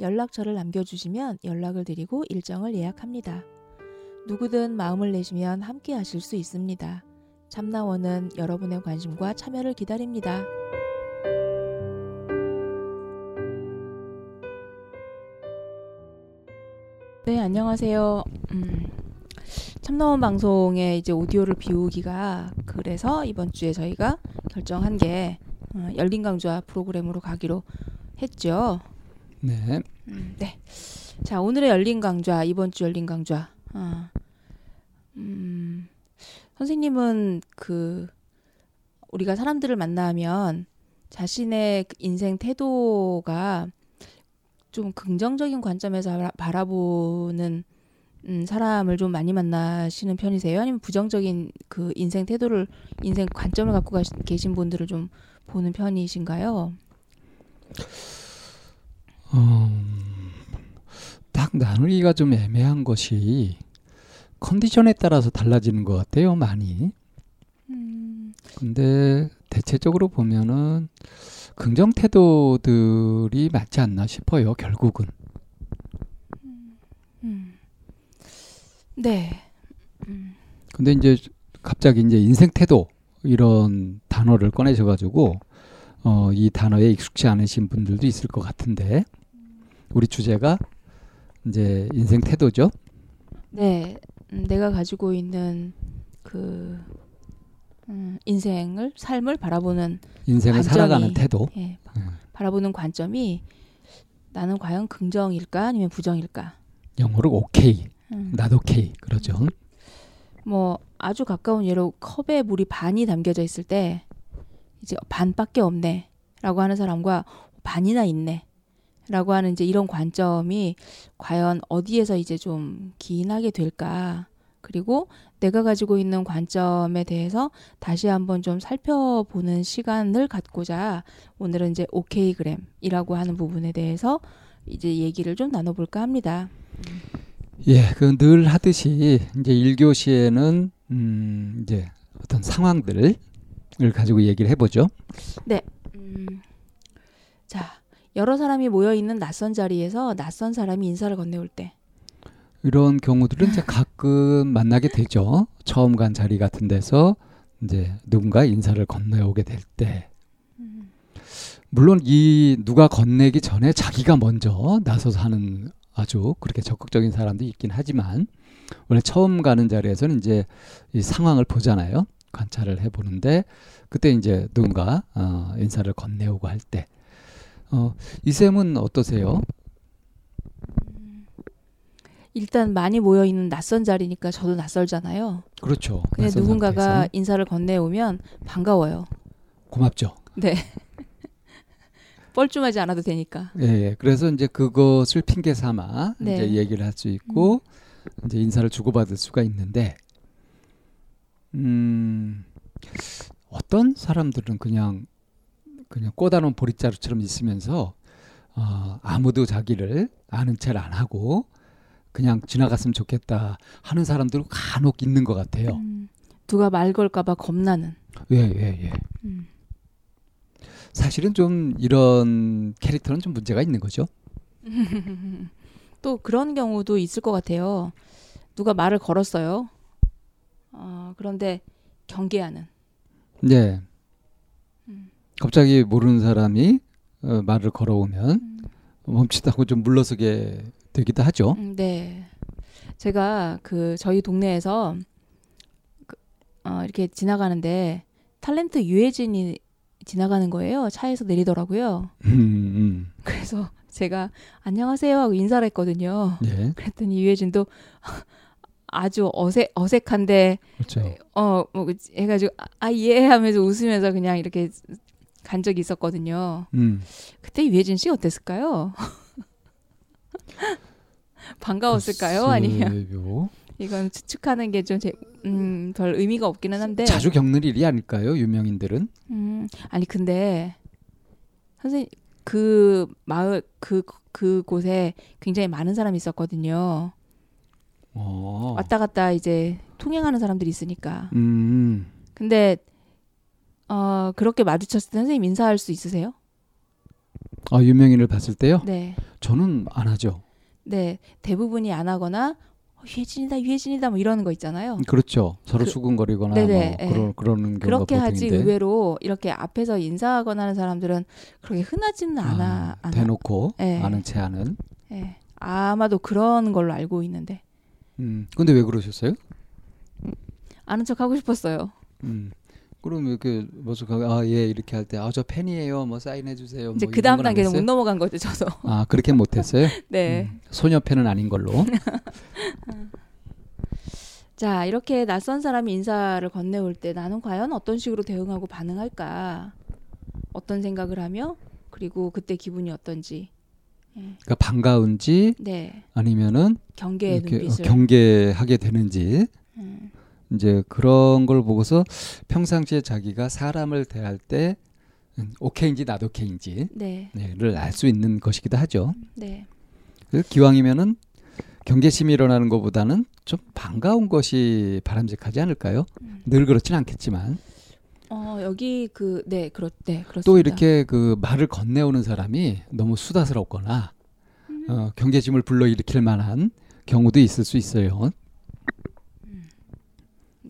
연락처를 남겨주시면 연락을 드리고 일정을 예약합니다. 누구든 마음을 내시면 함께 하실 수 있습니다. 참나원은 여러분의 관심과 참여를 기다립니다. 네, 안녕하세요. 음, 참나원 방송에 이제 오디오를 비우기가 그래서 이번 주에 저희가 결정한 게 어, 열린 강좌 프로그램으로 가기로 했죠. 네. 음, 네. 자, 오늘의 열린 강좌, 이번 주 열린 강좌. 아, 음, 선생님은 그, 우리가 사람들을 만나면 자신의 그 인생 태도가 좀 긍정적인 관점에서 바라보는 음, 사람을 좀 많이 만나시는 편이세요? 아니면 부정적인 그 인생 태도를, 인생 관점을 갖고 계신 분들을 좀 보는 편이신가요? 어, 딱 나누기가 좀 애매한 것이 컨디션에 따라서 달라지는 것 같아요, 많이. 음, 근데 대체적으로 보면은 긍정 태도들이 맞지 않나 싶어요, 결국은. 음. 네. 음, 근데 이제 갑자기 이제 인생 태도 이런 단어를 꺼내셔 가지고 어, 이 단어에 익숙치 않으신 분들도 있을 것 같은데 우리 주제가 이제 인생 태도죠. 네. 음, 내가 가지고 있는 그, 음, 인생을, 삶을 바라보는 인생을 관점이- 살아가는 태도. 예, 바- 음. 바라보는 관점이 나는 과연 긍정일까 아니면 부정일까? 영어로 오케이, 음, not 오케이 그러죠. 뭐 아주 가까운 예로 컵에 물이 반이 담겨져 있을 때 이제 반밖에 없네라고 하는 사람과 반이나 있네 라고 하는 이제 이런 관점이 과연 어디에서 이제 좀 기인하게 될까? 그리고 내가 가지고 있는 관점에 대해서 다시 한번 좀 살펴보는 시간을 갖고자 오늘은 이제 오케이그램이라고 하는 부분에 대해서 이제 얘기를 좀 나눠볼까 합니다. 예, 그 늘 하듯이 이제 1교시에는 음, 이제 어떤 상황들을 가지고 얘기를 해보죠. 음, 자, 여러 사람이 모여 있는 낯선 자리에서 낯선 사람이 인사를 건네올 때, 이런 경우들은 이제 가끔 만나게 되죠. 처음 간 자리 같은 데서 이제 누군가 인사를 건네오게 될 때. 물론 이 누가 건네기 전에 자기가 먼저 나서서 하는 아주 그렇게 적극적인 사람도 있긴 하지만 원래 처음 가는 자리에서는 이제 이 상황을 보잖아요. 관찰을 해보는데 그때 이제 누군가 어, 인사를 건네오고 할 때. 어, 이 쌤은 어떠세요? 일단 많이 모여 있는 낯선 자리니까 저도 낯설잖아요. 그렇죠. 근데 누군가가 상태에서. 인사를 건네오면 반가워요. 고맙죠. 네. 뻘쭘하지 않아도 되니까. 예, 예. 그래서 이제 그것을 핑계 삼아 네. 이제 얘기를 할 수 있고 이제 인사를 주고받을 수가 있는데 음 어떤 사람들은 그냥 그냥 꽂아놓은 보릿자루처럼 있으면서 어, 아무도 자기를 아는 체를 안 하고 그냥 지나갔으면 좋겠다 하는 사람들 간혹 있는 것 같아요. 음, 누가 말 걸까봐 겁나는. 예, 예, 예. 음, 사실은 좀 이런 캐릭터는 좀 문제가 있는 거죠. 또 그런 경우도 있을 것 같아요. 누가 말을 걸었어요. 어, 그런데 경계하는. 네. 음. 갑자기 모르는 사람이 어, 말을 걸어오면 음. 멈칫하고 좀 물러서게 되기도 하죠. 음, 네. 제가 그 저희 동네에서 그, 어, 이렇게 지나가는데 탤런트 유해진이 지나가는 거예요. 차에서 내리더라고요. 음, 음. 그래서 제가 안녕하세요 하고 인사를 했거든요. 예, 그랬더니 유해진도 아주 어색 어색한데 그렇죠. 어 뭐 해가지고 아예 하면서 웃으면서 그냥 이렇게 간 적이 있었거든요. 음. 그때 유해진 씨 어땠을까요? 반가웠을까요? 아니면. 이건 추측하는 게좀 음, 별 의미가 없기는 한데. 자주 겪는 일이 아닐까요? 유명인들은? 음, 아니 근데 선생님 그 마을 그 그 곳에 굉장히 많은 사람이 있었거든요. 어. 왔다 갔다 이제 통행하는 사람들이 있으니까. 음. 근데 어 그렇게 마주쳤을 때 선생님 인사할 수 있으세요? 아, 유명인을 봤을 때요? 네. 저는 안 하죠. 네. 대부분이 안 하거나 어, 유해진이다 유해진이다 뭐 이러는 거 있잖아요. 그렇죠. 서로 그- 수근거리거나 네네, 뭐 예. 그러, 그러는 경우가 그렇게 하지 보통인데. 의외로 이렇게 앞에서 인사하거나 하는 사람들은 그렇게 흔하지는 않아. 아. 대놓고 예. 아는 체 하는. 예. 아마도 그런 걸로 알고 있는데 음. 근데 왜 그러셨어요? 아는 척 하고 싶었어요. 음. 그럼 이렇게 모습하고 아예 이렇게 할 때 아 저 팬이에요. 뭐 사인해 주세요. 이제 뭐 그 다음 단계는 못? 넘어간 거죠, 저도. 아 그렇게 못했어요? 네. 음, 소녀 팬은 아닌 걸로. 자, 이렇게 낯선 사람이 인사를 건네올 때 나는 과연 어떤 식으로 대응하고 반응할까? 어떤 생각을 하며 그리고 그때 기분이 어떤지. 그러니까 반가운지 네. 아니면은 경계의 이렇게 눈빛을. 경계하게 되는지 음, 이제 그런 걸 보고서 평상시에 자기가 사람을 대할 때 음, 오케이인지 나도 오케이인지를 네. 알수 있는 것이기도 하죠. 네. 그래서 기왕이면은 경계심이 일어나는 것보다는 좀 반가운 것이 바람직하지 않을까요? 음. 늘 그렇진 않겠지만 어, 여기 그 네, 그렇 네, 그렇습니다. 또 이렇게 그 말을 건네오는 사람이 너무 수다스럽거나 음. 어, 경계심을 불러 일으킬 만한 경우도 있을 수 있어요.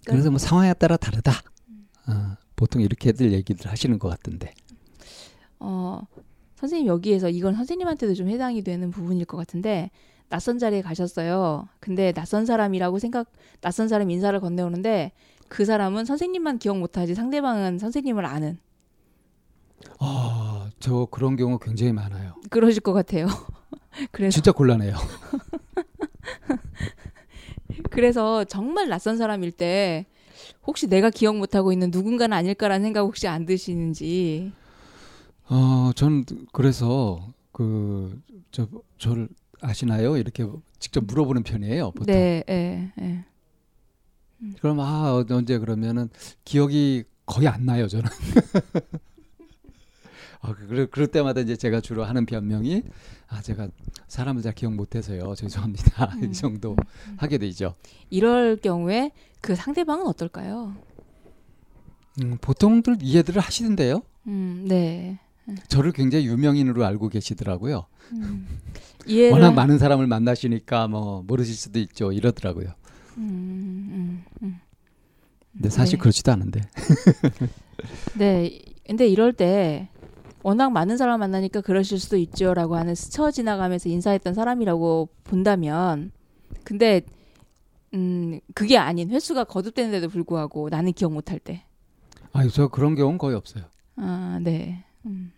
그러니까 그래서 뭐 상황에 따라 다르다. 어, 보통 이렇게들 얘기를 하시는 것 같은데. 어, 선생님 여기에서 이건 선생님한테도 좀 해당이 되는 부분일 것 같은데 낯선 자리에 가셨어요. 근데 낯선 사람이라고 생각 낯선 사람 인사를 건네오는데 그 사람은 선생님만 기억 못하지 상대방은 선생님을 아는 아, 저 그런 경우 굉장히 많아요. 그러실 것 같아요. 그래서 진짜 곤란해요. 그래서 정말 낯선 사람일 때 혹시 내가 기억 못하고 있는 누군가는 아닐까라는 생각 혹시 안 드시는지 어, 저는 그래서 그 저 저를 아시나요? 이렇게 직접 물어보는 편이에요. 보통. 네, 예, 예. 그럼 아 어, 언제 그러면은 기억이 거의 안 나요. 저는. 아, 그럴, 그럴 때마다 이제 제가 주로 하는 변명이 아 제가 사람을 잘 기억 못해서요. 죄송합니다. 음, 이 정도 하게 되죠. 이럴 경우에 그 상대방은 어떨까요? 음, 보통들 이해들을 하시던데요. 음, 네. 저를 굉장히 유명인으로 알고 계시더라고요. 음. 워낙 하- 많은 사람을 만나시니까 뭐 모르실 수도 있죠. 이러더라고요. 음, 음, 음. 근데 사실 네. 그렇지도 않은데. 네. 근데 이럴 때 워낙 많은 사람 만나니까 그러실 수도 있죠라고 하는 스쳐 지나가면서 인사했던 사람이라고 본다면 근데 음 그게 아닌 횟수가 거듭되는데도 불구하고 나는 기억 못할 때. 아유, 저 그런 경우는 거의 없어요. 아, 네. 음.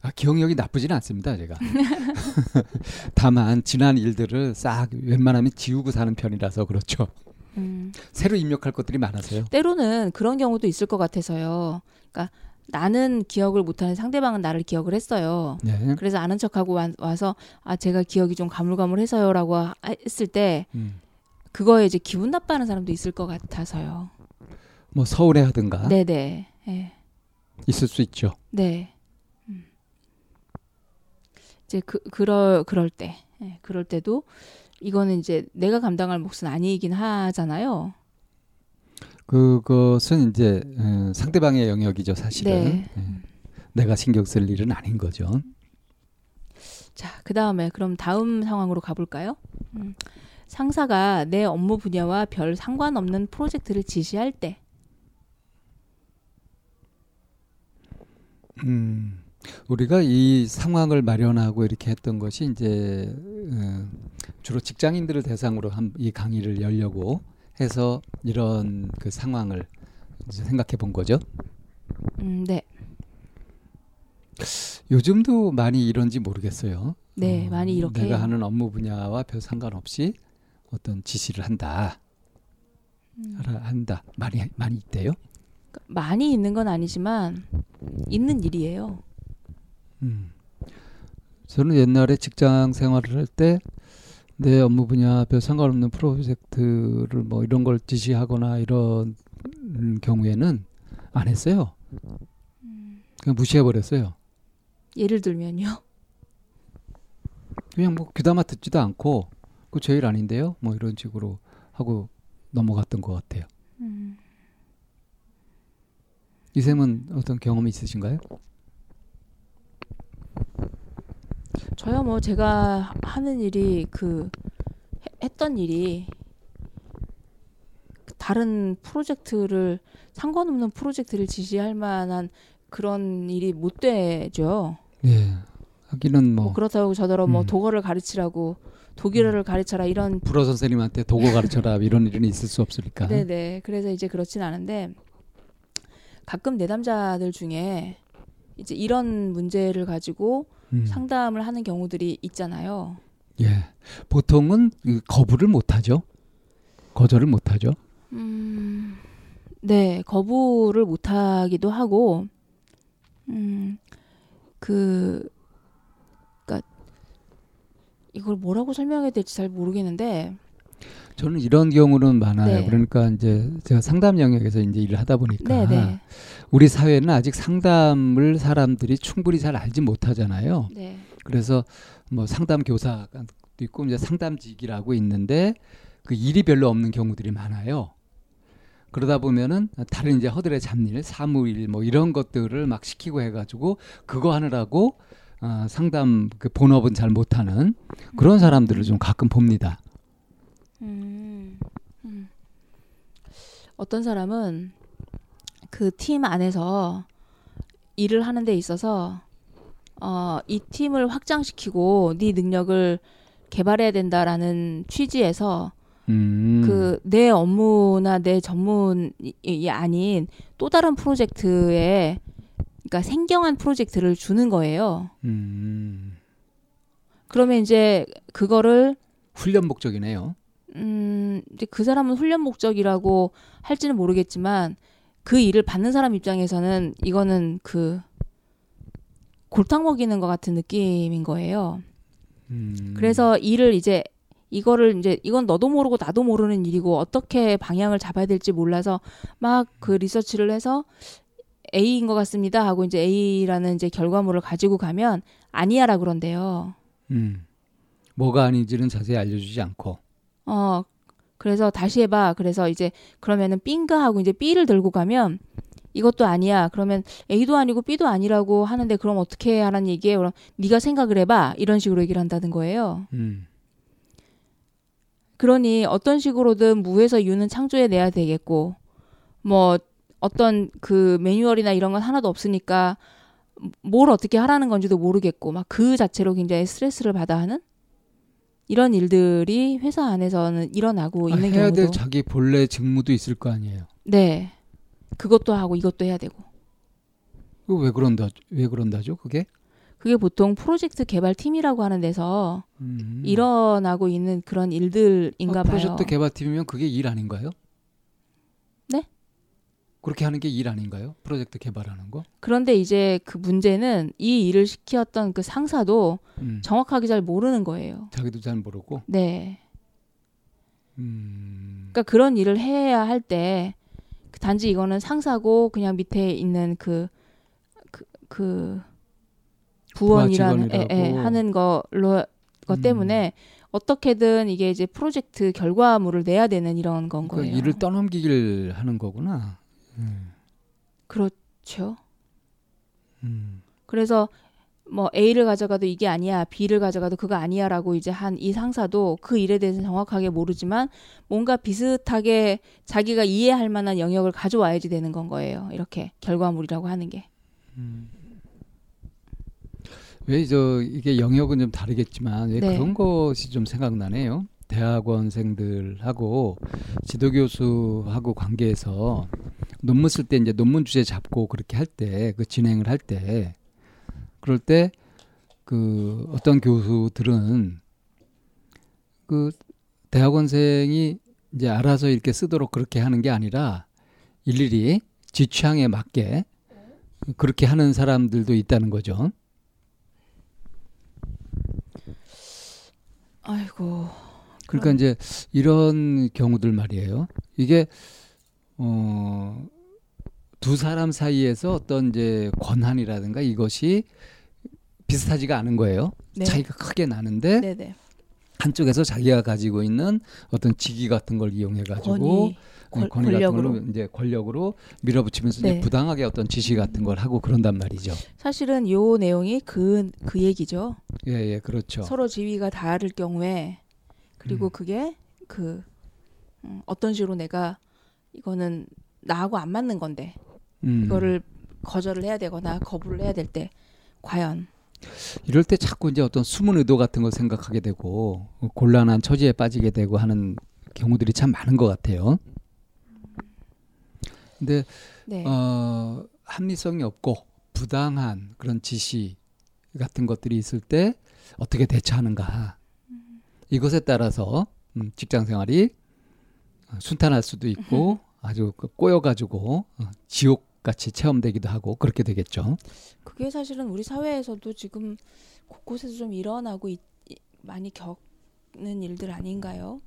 아, 기억력이 나쁘지는 않습니다, 제가. 다만 지난 일들을 싹 웬만하면 지우고 사는 편이라서 그렇죠. 음. 새로 입력할 것들이 많아서요. 때로는 그런 경우도 있을 것 같아서요. 그러니까 나는 기억을 못하는 상대방은 나를 기억을 했어요. 네. 그래서 아는 척하고 와, 와서 아 제가 기억이 좀 가물가물해서요라고 하- 했을 때 음. 그거에 이제 기분 나빠하는 사람도 있을 것 같아서요. 뭐 서울해하든가 네네. 네. 있을 수 있죠. 네. 음. 이제 그 그럴 그럴 때, 예, 그럴 때도 이거는 이제 내가 감당할 몫은 아니긴 하잖아요. 그것은 이제 음, 상대방의 영역이죠, 사실은. 네. 예. 내가 신경 쓸 일은 아닌 거죠. 자, 그 다음에 그럼 다음 상황으로 가볼까요? 음. 상사가 내 업무 분야와 별 상관없는 프로젝트를 지시할 때, 음, 우리가 이 상황을 마련하고 이렇게 했던 것이 이제 음, 주로 직장인들을 대상으로 한 이 강의를 열려고 해서 이런 그 상황을 생각해 본 거죠. 음, 네, 요즘도 많이 이런지 모르겠어요. 네, 어, 많이 이렇게 내가. 하는 업무 분야와 별 상관없이 어떤 지시를 한다, 음. 한다. 많이 많이 있대요. 많이 있는 건 아니지만 있는 일이에요. 음. 저는 옛날에 직장 생활을 할 때 내 업무 분야별 상관없는 프로젝트를 뭐 이런 걸 지시하거나 이런 경우에는 안 했어요. 그냥 무시해 버렸어요. 예를 들면요. 그냥 뭐 귀담아 듣지도 않고 그 제일 아닌데요. 뭐 이런 식으로 하고 넘어갔던 것 같아요. 음. 이쌤은 어떤 경험이 있으신가요? 저야 뭐 제가 하는 일이 그 했던 일이 다른 프로젝트를 상관없는 프로젝트를 지시할 만한 그런 일이 못 되죠. 예. 하기는 뭐, 뭐 그렇다고 저더러 뭐 음. 뭐 독어를 가르치라고 독일어를 음. 가르쳐라 이런 불어 선생님한테 독어 가르쳐라 이런 일은 있을 수 없으니까. 네네. 그래서 이제 그렇진 않은데 가끔 내담자들 중에 이제 이런 문제를 가지고 음. 상담을 하는 경우들이 있잖아요. 예. 보통은 그 거부를 못 하죠. 거절을 못 하죠. 음. 네, 거부를 못 하기도 하고 음. 그 그러니까 이걸 뭐라고 설명해야 될지 잘 모르겠는데 저는 이런 경우는 많아요. 네. 그러니까 이제 제가 상담 영역에서 이제 일을 하다 보니까 네, 네. 우리 사회는 아직 상담을 사람들이 충분히 잘 알지 못하잖아요. 네. 그래서 뭐 상담 교사도 있고 이제 상담직이라고 있는데 그 일이 별로 없는 경우들이 많아요. 그러다 보면은 다른 이제 허들의 잡일, 사무일 뭐 이런 것들을 막 시키고 해가지고 그거 하느라고 어, 상담 그 본업은 잘 못하는 그런 사람들을 좀 가끔 봅니다. 음, 음. 어떤 사람은 그 팀 안에서 일을 하는 데 있어서 어, 이 팀을 확장시키고 네 능력을 개발해야 된다라는 취지에서 음. 그내 업무나 내 전문이 아닌 또 다른 프로젝트에 그러니까 생경한 프로젝트를 주는 거예요. 음. 그러면 이제 그거를 훈련 목적이네요. 음, 이제 그 사람은 훈련 목적이라고 할지는 모르겠지만 그 일을 받는 사람 입장에서는 이거는 그 골탕 먹이는 것 같은 느낌인 거예요. 음. 그래서 일을 이제 이거를 이제 이건 너도 모르고 나도 모르는 일이고 어떻게 방향을 잡아야 될지 몰라서 막 그 리서치를 해서 A인 것 같습니다 하고 이제 A라는 이제 결과물을 가지고 가면 아니야라 그런데요. 음. 뭐가 아닌지는 자세히 알려주지 않고. 어, 그래서 다시 해봐. 그래서 이제 그러면은 B인가 하고 이제 B를 들고 가면 이것도 아니야. 그러면 A도 아니고 B도 아니라고 하는데 그럼 어떻게 하라는 얘기예요? 그럼 네가 생각을 해봐. 이런 식으로 얘기를 한다는 거예요. 음. 그러니 어떤 식으로든 무에서 유는 창조해 내야 되겠고 뭐 어떤 그 매뉴얼이나 이런 건 하나도 없으니까 뭘 어떻게 하라는 건지도 모르겠고 막 그 자체로 굉장히 스트레스를 받아 하는 이런 일들이 회사 안에서는 일어나고 아, 있는 해야 경우도 될 자기 본래 직무도 있을 거 아니에요. 네. 그것도 하고 이것도 해야 되고. 왜 그런다? 왜 그런다죠? 그게? 그게 보통 프로젝트 개발 팀이라고 하는 데서 음. 일어나고 있는 그런 일들인가 아, 봐요. 프로젝트 개발 팀이면 그게 일 아닌가요? 그렇게 하는 게 일 아닌가요? 프로젝트 개발하는 거? 그런데 이제 그 문제는 이 일을 시키었던 그 상사도 음. 정확하게 잘 모르는 거예요. 자기도 잘 모르고. 네. 음. 그러니까 그런 일을 해야 할때 그 단지 이거는 상사고 그냥 밑에 있는 그 그, 그 부원이라는 에, 에, 하는 걸로 것 음. 때문에 어떻게든 이게 이제 프로젝트 결과물을 내야 되는 이런 건 그러니까 거예요. 일을 떠넘기길 하는 거구나. 음. 그렇죠. 음. 그래서 뭐 A를 가져가도 이게 아니야, B를 가져가도 그거 아니야라고 이제 한 이 상사도 그 일에 대해서 정확하게 모르지만 뭔가 비슷하게 자기가 이해할 만한 영역을 가져와야지 되는 건 거예요. 이렇게 결과물이라고 하는 게. 음. 왜저 이게 영역은 좀 다르겠지만 왜 네. 그런 것이 좀 생각나네요. 대학원생들하고 지도교수하고 관계에서 논문 쓸 때 이제 논문 주제 잡고 그렇게 할 때 그 진행을 할 때 그럴 때 그 어떤 교수들은 그 대학원생이 이제 알아서 이렇게 쓰도록 그렇게 하는 게 아니라 일일이 지 취향에 맞게 그렇게 하는 사람들도 있다는 거죠. 아이고. 그러니까 이제 이런 경우들 말이에요. 이게 어. 두 사람 사이에서 어떤 이제 권한이라든가 이것이 비슷하지가 않은 거예요. 네. 차이가 크게 나는데 네네. 한쪽에서 자기가 가지고 있는 어떤 직위 같은 걸 이용해 가지고 권위, 권- 권위 같은 권력으로. 걸로 이제 권력으로 밀어붙이면서 네. 이제 부당하게 어떤 지시 같은 걸 하고 그런단 말이죠. 사실은 요 내용이 그그 얘기죠. 예, 예, 그렇죠. 서로 지위가 다를 경우에 그리고 음. 그게 그 음, 어떤 식으로 내가 이거는 나하고 안 맞는 건데 음. 이거를 거절을 해야 되거나 거부를 해야 될 때 과연 이럴 때 자꾸 이제 어떤 숨은 의도 같은 걸 생각하게 되고 곤란한 처지에 빠지게 되고 하는 경우들이 참 많은 것 같아요. 근데 네. 어, 합리성이 없고 부당한 그런 지시 같은 것들이 있을 때 어떻게 대처하는가 이것에 따라서 음, 직장 생활이 어, 순탄할 수도 있고 아주 그 꼬여가지고 어, 지옥 같이 체험되기도 하고 그렇게 되겠죠. 그게 사실은 우리 사회에서도 지금 곳곳에서 좀 일어나고 있, 이- 많이 겪는 일들 아닌가요?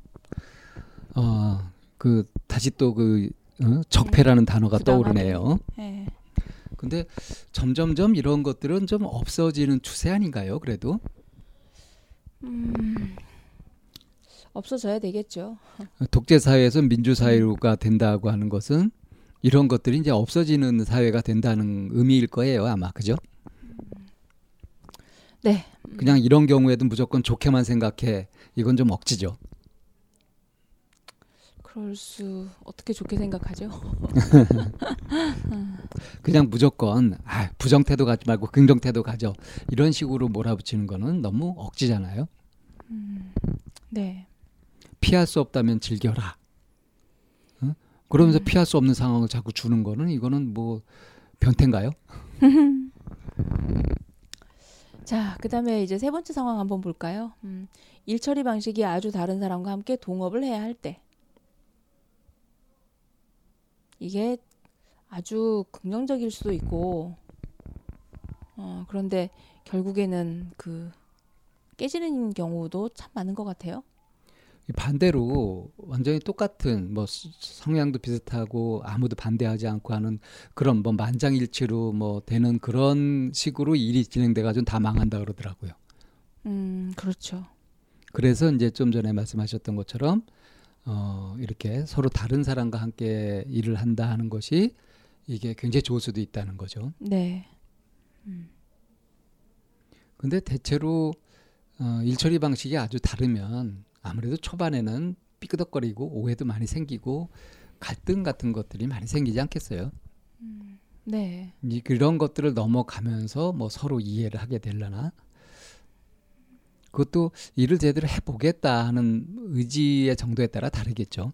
어, 그 다시 또그 적폐라는 단어가 음. 부당하게. 떠오르네요. 네. 근데 점점점 이런 것들은 좀 없어지는 추세 아닌가요? 그래도 음, 없어져야 되겠죠. 독재 사회에서 민주 사회가 된다고 하는 것은 이런 것들이 이제 없어지는 사회가 된다는 의미일 거예요, 아마 그죠? 네. 그냥 이런 경우에도 무조건 좋게만 생각해. 이건 좀 억지죠. 그럴 수 어떻게 좋게 생각하죠? 그냥 무조건 아, 부정 태도 가지 말고 긍정 태도 가져. 이런 식으로 몰아붙이는 거는 너무 억지잖아요. 네. 피할 수 없다면 즐겨라. 응? 그러면서 음. 피할 수 없는 상황을 자꾸 주는 거는 이거는 뭐 변태인가요? 자, 그다음에 이제 세 번째 상황 한번 볼까요? 음, 일 처리 방식이 아주 다른 사람과 함께 동업을 해야 할 때. 이게 아주 긍정적일 수도 있고, 어, 그런데 결국에는 그 깨지는 경우도 참 많은 것 같아요. 이 반대로 완전히 똑같은 뭐 수- 성향도 비슷하고 아무도 반대하지 않고 하는 그런 뭐 만장일치로 뭐 되는 그런 식으로 일이 진행돼 가지고 다 망한다 그러더라고요. 음, 그렇죠. 그래서 이제 좀 전에 말씀하셨던 것처럼 어 이렇게 서로 다른 사람과 함께 일을 한다 하는 것이 이게 굉장히 좋을 수도 있다는 거죠. 네. 근데 대체로 어, 일 처리 방식이 아주 다르면 아무래도 초반에는 삐끄덕거리고 오해도 많이 생기고 갈등 같은 것들이 많이 생기지 않겠어요. 네. 이 그런 것들을 넘어가면서 뭐 서로 이해를 하게 되려나 그것도 일을 제대로 해보겠다 하는 의지의 정도에 따라 다르겠죠.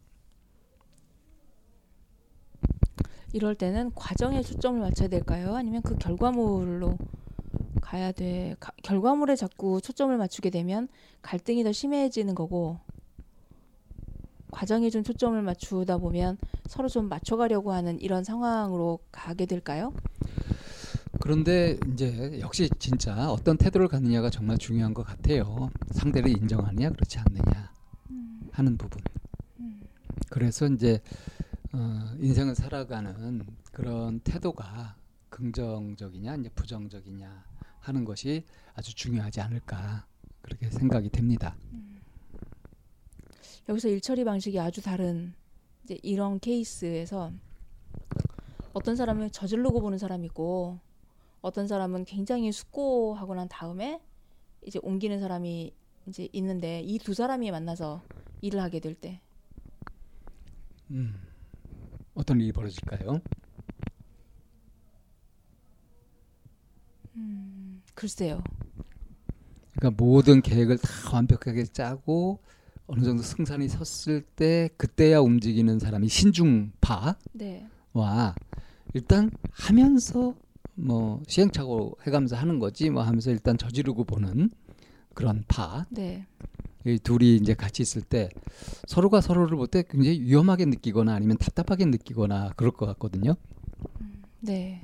이럴 때는 과정에 초점을 맞춰야 될까요? 아니면 그 결과물로 가야 돼? 가- 결과물에 자꾸 초점을 맞추게 되면 갈등이 더 심해지는 거고 과정에 좀 초점을 맞추다 보면 서로 좀 맞춰가려고 하는 이런 상황으로 가게 될까요? 그런데 이제 역시 진짜 어떤 태도를 갖느냐가 정말 중요한 것 같아요. 상대를 인정하느냐 그렇지 않느냐 하는 부분. 그래서 이제 어, 인생을 살아가는 그런 태도가 긍정적이냐 이제 부정적이냐 하는 것이 아주 중요하지 않을까 그렇게 생각이 됩니다. 여기서 일처리 방식이 아주 다른 이제 이런 케이스에서 어떤 사람은 저질르고 보는 사람이 있고 어떤 사람은 굉장히 숙고하고 난 다음에 이제 옮기는 사람이 이제 있는데 이 두 사람이 만나서 일을 하게 될 때 음, 어떤 일이 벌어질까요? 글쎄요. 그러니까 모든 계획을 다 완벽하게 짜고 어느 정도 승산이 섰을 때 그때야 움직이는 사람이 신중파와 네. 일단 하면서 뭐 시행착오 해가면서 하는 거지 뭐 하면서 일단 저지르고 보는 그런 파. 네. 이 둘이 이제 같이 있을 때 서로가 서로를 볼 때 굉장히 위험하게 느끼거나 아니면 답답하게 느끼거나 그럴 것 같거든요. 네.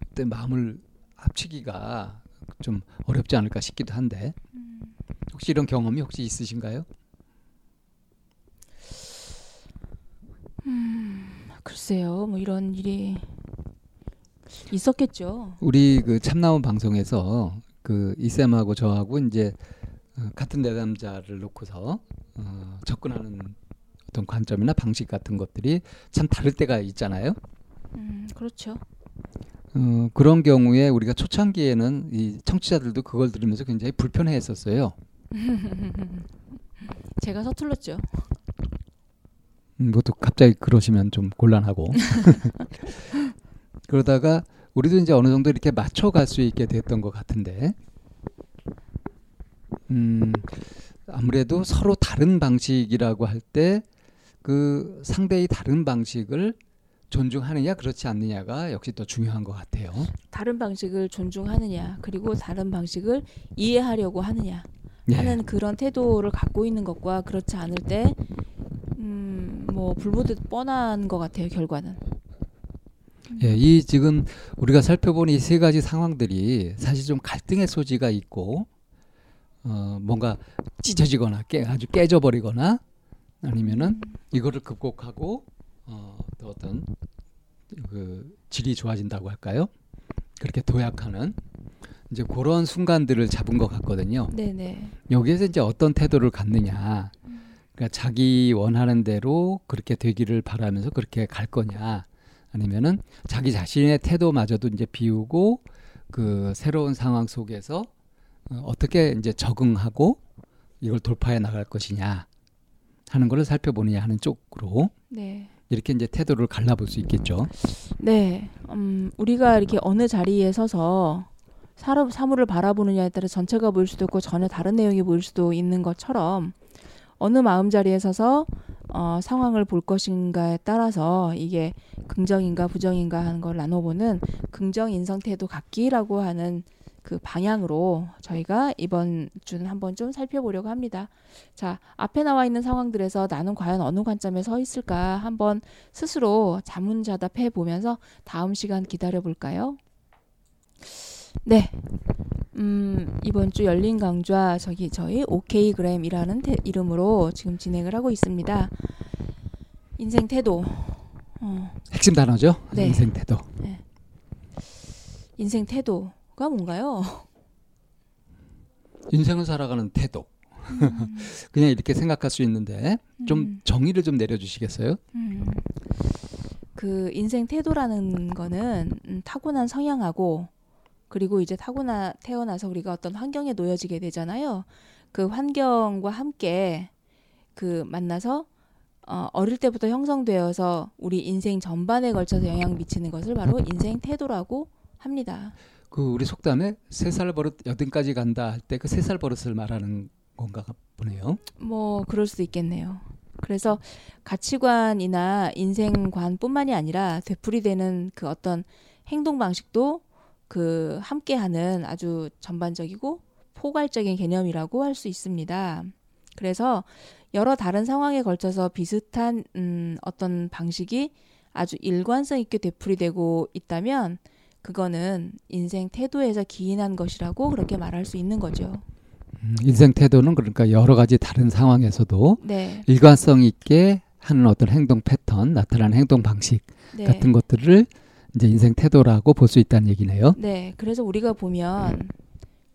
그때 마음을 합치기가 좀 어렵지 않을까 싶기도 한데 음. 혹시 이런 경험이 혹시 있으신가요? 음, 글쎄요, 뭐 이런 일이 있었겠죠. 우리 그 참나온 방송에서 그 이쌤하고 저하고 이제 어, 같은 내담자를 놓고서 어, 접근하는 어떤 관점이나 방식 같은 것들이 참 다를 때가 있잖아요. 음, 그렇죠. 어, 그런 경우에 우리가 초창기에는 이 청취자들도 그걸 들으면서 굉장히 불편해했었어요. 제가 서툴렀죠. 음, 뭐또 갑자기 그러시면 좀 곤란하고 그러다가 우리도 이제 어느 정도 이렇게 맞춰갈 수 있게 됐던 것 같은데 음 아무래도 서로 다른 방식이라고 할 때 그 상대의 다른 방식을 존중하느냐 그렇지 않느냐가 역시 또 중요한 것 같아요. 다른 방식을 존중하느냐, 그리고 다른 방식을 이해하려고 하느냐 예. 하는 그런 태도를 갖고 있는 것과 그렇지 않을 때, 음, 뭐 불보듯 뻔한 것 같아요. 결과는. 예, 이 지금 우리가 살펴본 이 세 가지 상황들이 사실 좀 갈등의 소지가 있고 어 뭔가 찢어지거나 깨 아주 깨져버리거나 아니면은 이거를 극복하고 어 또 어떤 그 질이 좋아진다고 할까요? 그렇게 도약하는 이제 그런 순간들을 잡은 것 같거든요. 네네. 여기에서 이제 어떤 태도를 갖느냐. 그러니까 자기 원하는 대로 그렇게 되기를 바라면서 그렇게 갈 거냐. 아니면은 자기 자신의 태도마저도 이제 비우고 그 새로운 상황 속에서 어, 어떻게 이제 적응하고 이걸 돌파해 나갈 것이냐 하는 거를 살펴보느냐 하는 쪽으로 네. 이렇게 이제 태도를 갈라볼 수 있겠죠. 네. 음, 우리가 이렇게 어느 자리에 서서 사람, 사물을 바라보느냐에 따라 전체가 보일 수도 있고 전혀 다른 내용이 보일 수도 있는 것처럼 어느 마음 자리에 서서 어, 상황을 볼 것인가에 따라서 이게 긍정인가 부정인가 하는 걸 나눠보는 긍정 인성 태도 갖기라고 하는 그 방향으로 저희가 이번 주는 한번 좀 살펴보려고 합니다. 자, 앞에 나와 있는 상황들에서 나는 과연 어느 관점에 서 있을까 한번 스스로 자문자답해 보면서 다음 시간 기다려 볼까요? 네. 음, 이번 주 열린 강좌 저기 저희 OK 그램이라는 태, 이름으로 지금 진행을 하고 있습니다. 인생 태도. 어, 핵심 단어죠. 네. 인생 태도. 인생 태도 가 뭔가요? 인생을 살아가는 태도. 그냥 이렇게 생각할 수 있는데 좀 음. 정의를 좀 내려주시겠어요? 음. 그 인생 태도라는 거는 음, 타고난 성향하고 그리고 이제 타고나 태어나서 우리가 어떤 환경에 놓여지게 되잖아요. 그 환경과 함께 그 만나서 어, 어릴 때부터 형성되어서 우리 인생 전반에 걸쳐서 영향 미치는 것을 바로 인생 태도라고 합니다. 그 우리 속담에 세 살 버릇 여든까지 간다 할 때 그 세 살 버릇을 말하는 건가 보네요. 뭐 그럴 수도 있겠네요. 그래서 가치관이나 인생관뿐만이 아니라 되풀이되는 그 어떤 행동 방식도 그 함께하는 아주 전반적이고 포괄적인 개념이라고 할 수 있습니다. 그래서 여러 다른 상황에 걸쳐서 비슷한 음, 어떤 방식이 아주 일관성 있게 되풀이되고 있다면 그거는 인생 태도에서 기인한 것이라고 그렇게 말할 수 있는 거죠. 음, 인생 태도는 그러니까 여러 가지 다른 상황에서도 네. 일관성 있게 하는 어떤 행동 패턴, 나타나는 행동 방식 네. 같은 것들을 이제 인생 태도라고 볼 수 있다는 얘기네요. 네. 그래서 우리가 보면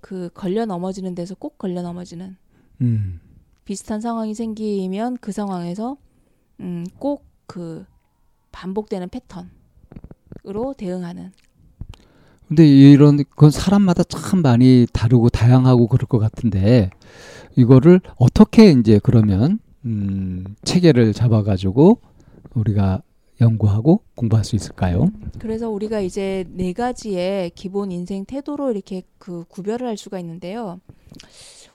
그 걸려 넘어지는 데서 꼭 걸려 넘어지는 음, 비슷한 상황이 생기면 그 상황에서 음, 꼭 그 반복되는 패턴으로 대응하는 근데 이런 건 사람마다 참 많이 다르고 다양하고 그럴 것 같은데 이거를 어떻게 이제 그러면 음, 체계를 잡아가지고 우리가 연구하고 공부할 수 있을까요? 그래서 우리가 이제 네 가지의 기본 인생 태도로 이렇게 그 구별을 할 수가 있는데요.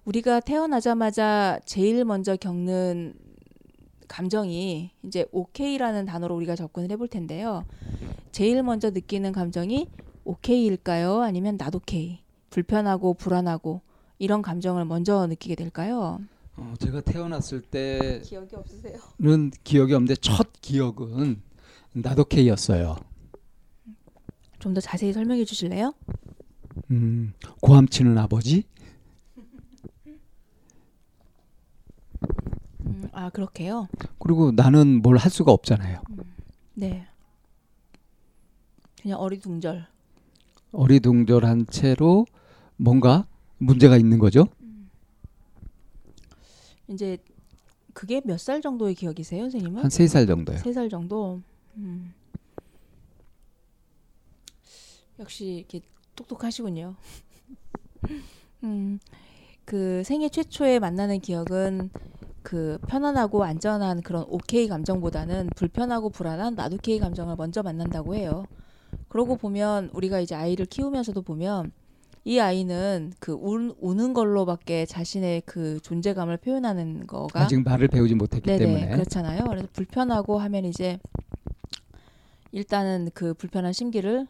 우리가 태어나자마자 제일 먼저 겪는 감정이 이제 오케이라는 단어로 우리가 접근을 해볼 텐데요. 제일 먼저 느끼는 감정이 오케이일까요? 아니면 나도케이, 불편하고 불안하고 이런 감정을 먼저 느끼게 될까요? 어, 제가 태어났을 때는 기억이 없으세요? 기억이 없는데 첫 기억은 나도케이였어요. 좀 더 자세히 설명해 주실래요? 음, 고함치는 아버지? 음, 아 그렇게요. 그리고 나는 뭘 할 수가 없잖아요. 네. 그냥 어리둥절. 어리둥절한 채로 뭔가 문제가 있는 거죠. 이제 그게 몇 살 정도의 기억이세요, 선생님은? 한 세 살 정도요. 세 살 정도. 음. 역시 이렇게 똑똑하시군요. 음, 그 생애 최초에 만나는 기억은 그 편안하고 안전한 그런 오케이 감정보다는 불편하고 불안한 나도 케이 감정을 먼저 만난다고 해요. 그러고 보면 우리가 이제 아이를 키우면서도 보면 이 아이는 그 우, 우는 걸로밖에 자신의 그 존재감을 표현하는 거가 아직 말을 배우지 못했기 네네, 때문에 그렇잖아요. 그래서 불편하고 하면 이제 일단은 그 불편한 심기를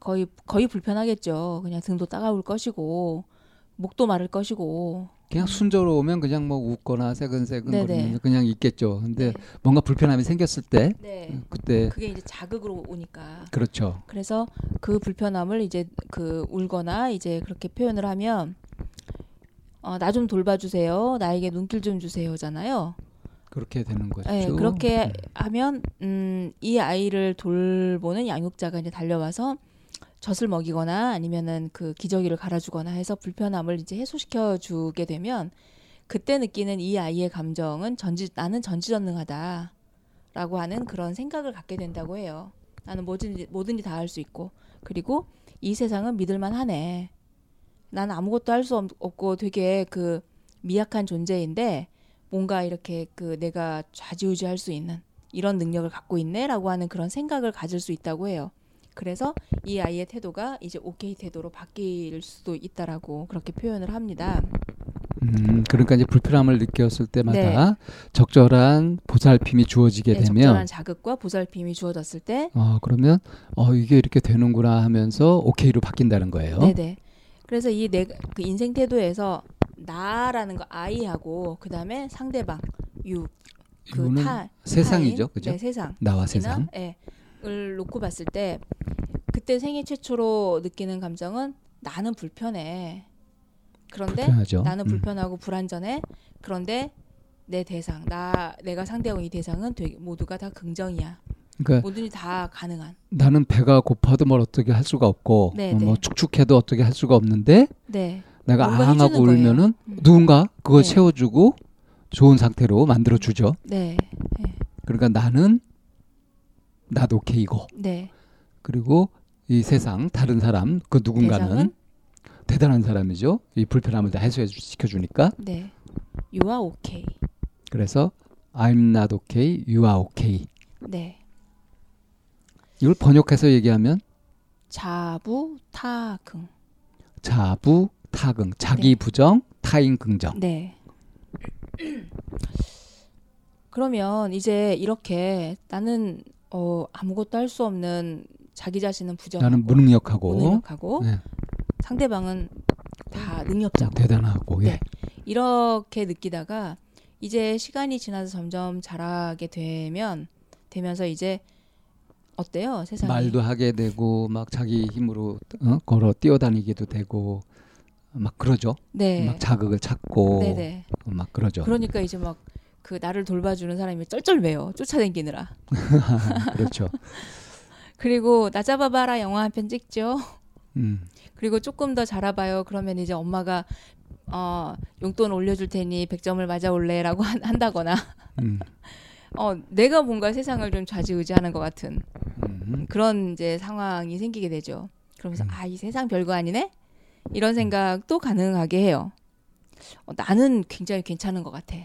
거의 거의 불편하겠죠. 그냥 등도 따가울 것이고 목도 마를 것이고 그냥 순조로우면 그냥 뭐 웃거나 새근새근 네네. 거리면서 그냥 있겠죠. 근데 네. 뭔가 불편함이 생겼을 때 네. 그때 그게 이제 자극으로 오니까 그렇죠. 그래서 그 불편함을 이제 그 울거나 이제 그렇게 표현을 하면 어, 나 좀 돌봐주세요. 나에게 눈길 좀 주세요잖아요. 그렇게 되는 거죠. 네, 그렇게 음. 하면 음, 이 아이를 돌보는 양육자가 이제 달려와서 젖을 먹이거나 아니면은 그 기저귀를 갈아주거나 해서 불편함을 이제 해소시켜 주게 되면 그때 느끼는 이 아이의 감정은 전지 나는 전지전능하다라고 하는 그런 생각을 갖게 된다고 해요. 나는 뭐든지 뭐든지 다 할 수 있고 그리고 이 세상은 믿을만 하네. 나는 아무것도 할 수 없고 되게 그 미약한 존재인데 뭔가 이렇게 그 내가 좌지우지할 수 있는 이런 능력을 갖고 있네라고 하는 그런 생각을 가질 수 있다고 해요. 그래서 이 아이의 태도가 이제 오케이 태도로 바뀔 수도 있다라고 그렇게 표현을 합니다. 음, 그러니까 이제 불편함을 느꼈을 때마다 적절한 보살핌이 주어지게 네, 되면 적절한 자극과 보살핌이 주어졌을 때, 어, 그러면 어 이게 이렇게 되는구나 하면서 오케이로 바뀐다는 거예요. 네 네. 그래서 이 내 그 인생 태도에서 나라는 거 아이하고 그 다음에 상대방 유, 그 이거는 타, 세상이죠, 그죠? 네, 세상. 나와 세상. 예, 을 놓고 봤을 때 그때 생애 최초로 느끼는 감정은 나는 불편해. 그런데 불편하죠. 나는 음. 불편하고 불안전해. 그런데 내 대상, 나 내가 상대하고 이 대상은 되게 모두가 다 긍정이야. 그러니까 모든이 다 가능한. 나는 배가 고파도 뭘 어떻게 할 수가 없고 네, 어, 뭐 네. 축축해도 어떻게 할 수가 없는데 네. 내가 거예요. 울면은 음. 누군가 그걸 네. 채워주고 좋은 상태로 만들어 주죠. 네. 그러니까 나는 나도 오케이고 네. 그리고 이 세상 다른 사람 그 누군가는 대상은 대단한 사람이죠. 이 불편함을 다 해소해 주- 시켜주니까 네. You are okay. 그래서 I'm not okay, you are okay. 네. 이걸 번역해서 얘기하면 자부타긍. 자부 타긍 자기 네. 부정 타인 긍정. 네. 그러면 이제 이렇게 나는 어 아무것도 할 수 없는 자기 자신은 부정하고 나는 무능력하고 무능력하고 네, 상대방은 다 능력자고 대단하고 예. 네. 이렇게 느끼다가 이제 시간이 지나서 점점 자라게 되면 되면서 이제 어때요 세상이 말도 하게 되고 막 자기 힘으로 어? 걸어 뛰어다니기도 되고 막 그러죠. 네 막 자극을 찾고 네네 어, 막 그러죠. 그러니까 이제 막 그 나를 돌봐주는 사람이 쩔쩔매요 쫓아다니느라 그렇죠. 그리고 나 잡아봐라 영화 한 편 찍죠 음. 그리고 조금 더 자라봐요 그러면 이제 엄마가 어 용돈 올려줄 테니 100점을 맞아올래라고 한- 한다거나 음. 어 내가 뭔가 세상을 좀 좌지우지하는 것 같은 음. 그런 이제 상황이 생기게 되죠. 그러면서 음. 아이 세상 별거 아니네 이런 생각도 가능하게 해요. 어, 나는 굉장히 괜찮은 것 같아.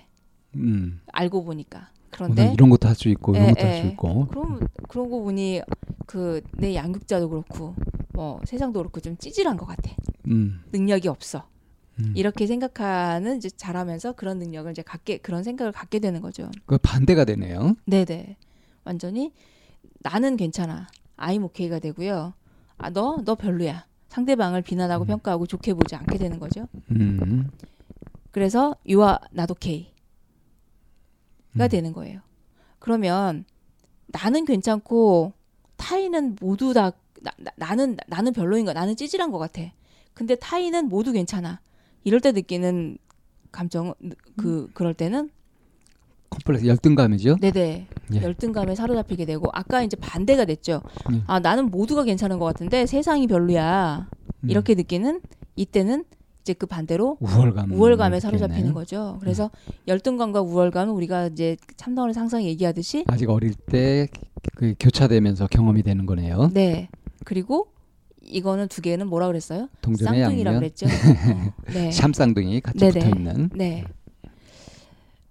음. 알고 보니까. 어, 난 그런데 이런 것도 할 수 있고 이런 예, 것도 할수 예. 있고. 그럼 그러고 보니 그 내 양육자도 그렇고 뭐 세상도 그렇고 좀 찌질한 것 같아. 음. 능력이 없어. 음. 이렇게 생각하는 이제 자라면서 그런 능력을 이제 갖게 그런 생각을 갖게 되는 거죠. 그 반대가 되네요. 네네. 완전히 나는 괜찮아. I'm okay가 되고요. 아, 너, 너 별로야. 상대방을 비난하고 음. 평가하고 좋게 보지 않게 되는 거죠. 음. 그래서 you are not okay가 음. 되는 거예요. 그러면 나는 괜찮고 타인은 모두 다 나, 나, 나 는 나는 별로인 거 나는 찌질한 것 같아. 근데 타인은 모두 괜찮아. 이럴 때 느끼는 감정 그 그럴 때는 컴플렉스 열등감이죠. 네네 예. 열등감에 사로잡히게 되고 아까 이제 반대가 됐죠. 음. 아 나는 모두가 괜찮은 것 같은데 세상이 별로야 음. 이렇게 느끼는 이때는 이제 그 반대로 우월감 우월감에. 사로잡히는 거죠. 그래서 음. 열등감과 우월감은 우리가 이제 참나원의 상상 얘기하듯이 아직 어릴 때 그 교차되면서 경험이 되는 거네요. 네 그리고 이거는 두 개는 뭐라 그랬어요? 쌍둥이라고 그랬죠. 어, 네. 샴쌍둥이 같이 네네. 붙어 있는. 네.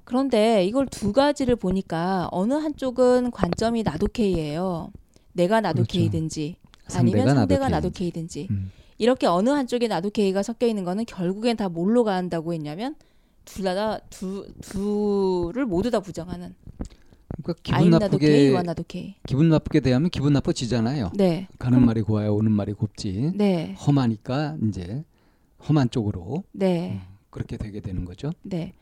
그런데 이걸 두 가지를 보니까 어느 한쪽은 관점이 나도 K예요. 내가 나도 그렇죠. 아니면 상대가 나도 K든지 음. 이렇게 어느 한쪽에 나도 K가 섞여 있는 거는 결국엔 다 뭘로 간다고 했냐면 둘 다 두 둘을 모두 다 부정하는 그러니까 기분 나쁘게 are 나도 K. 기분 나쁘게 대하면 기분 나빠지잖아요. 네, 가는 그럼- 말이 고와요, 오는 말이 곱지. 네, 험하니까 이제 험한 쪽으로 네, 그렇게 되게 되는 거죠. 네.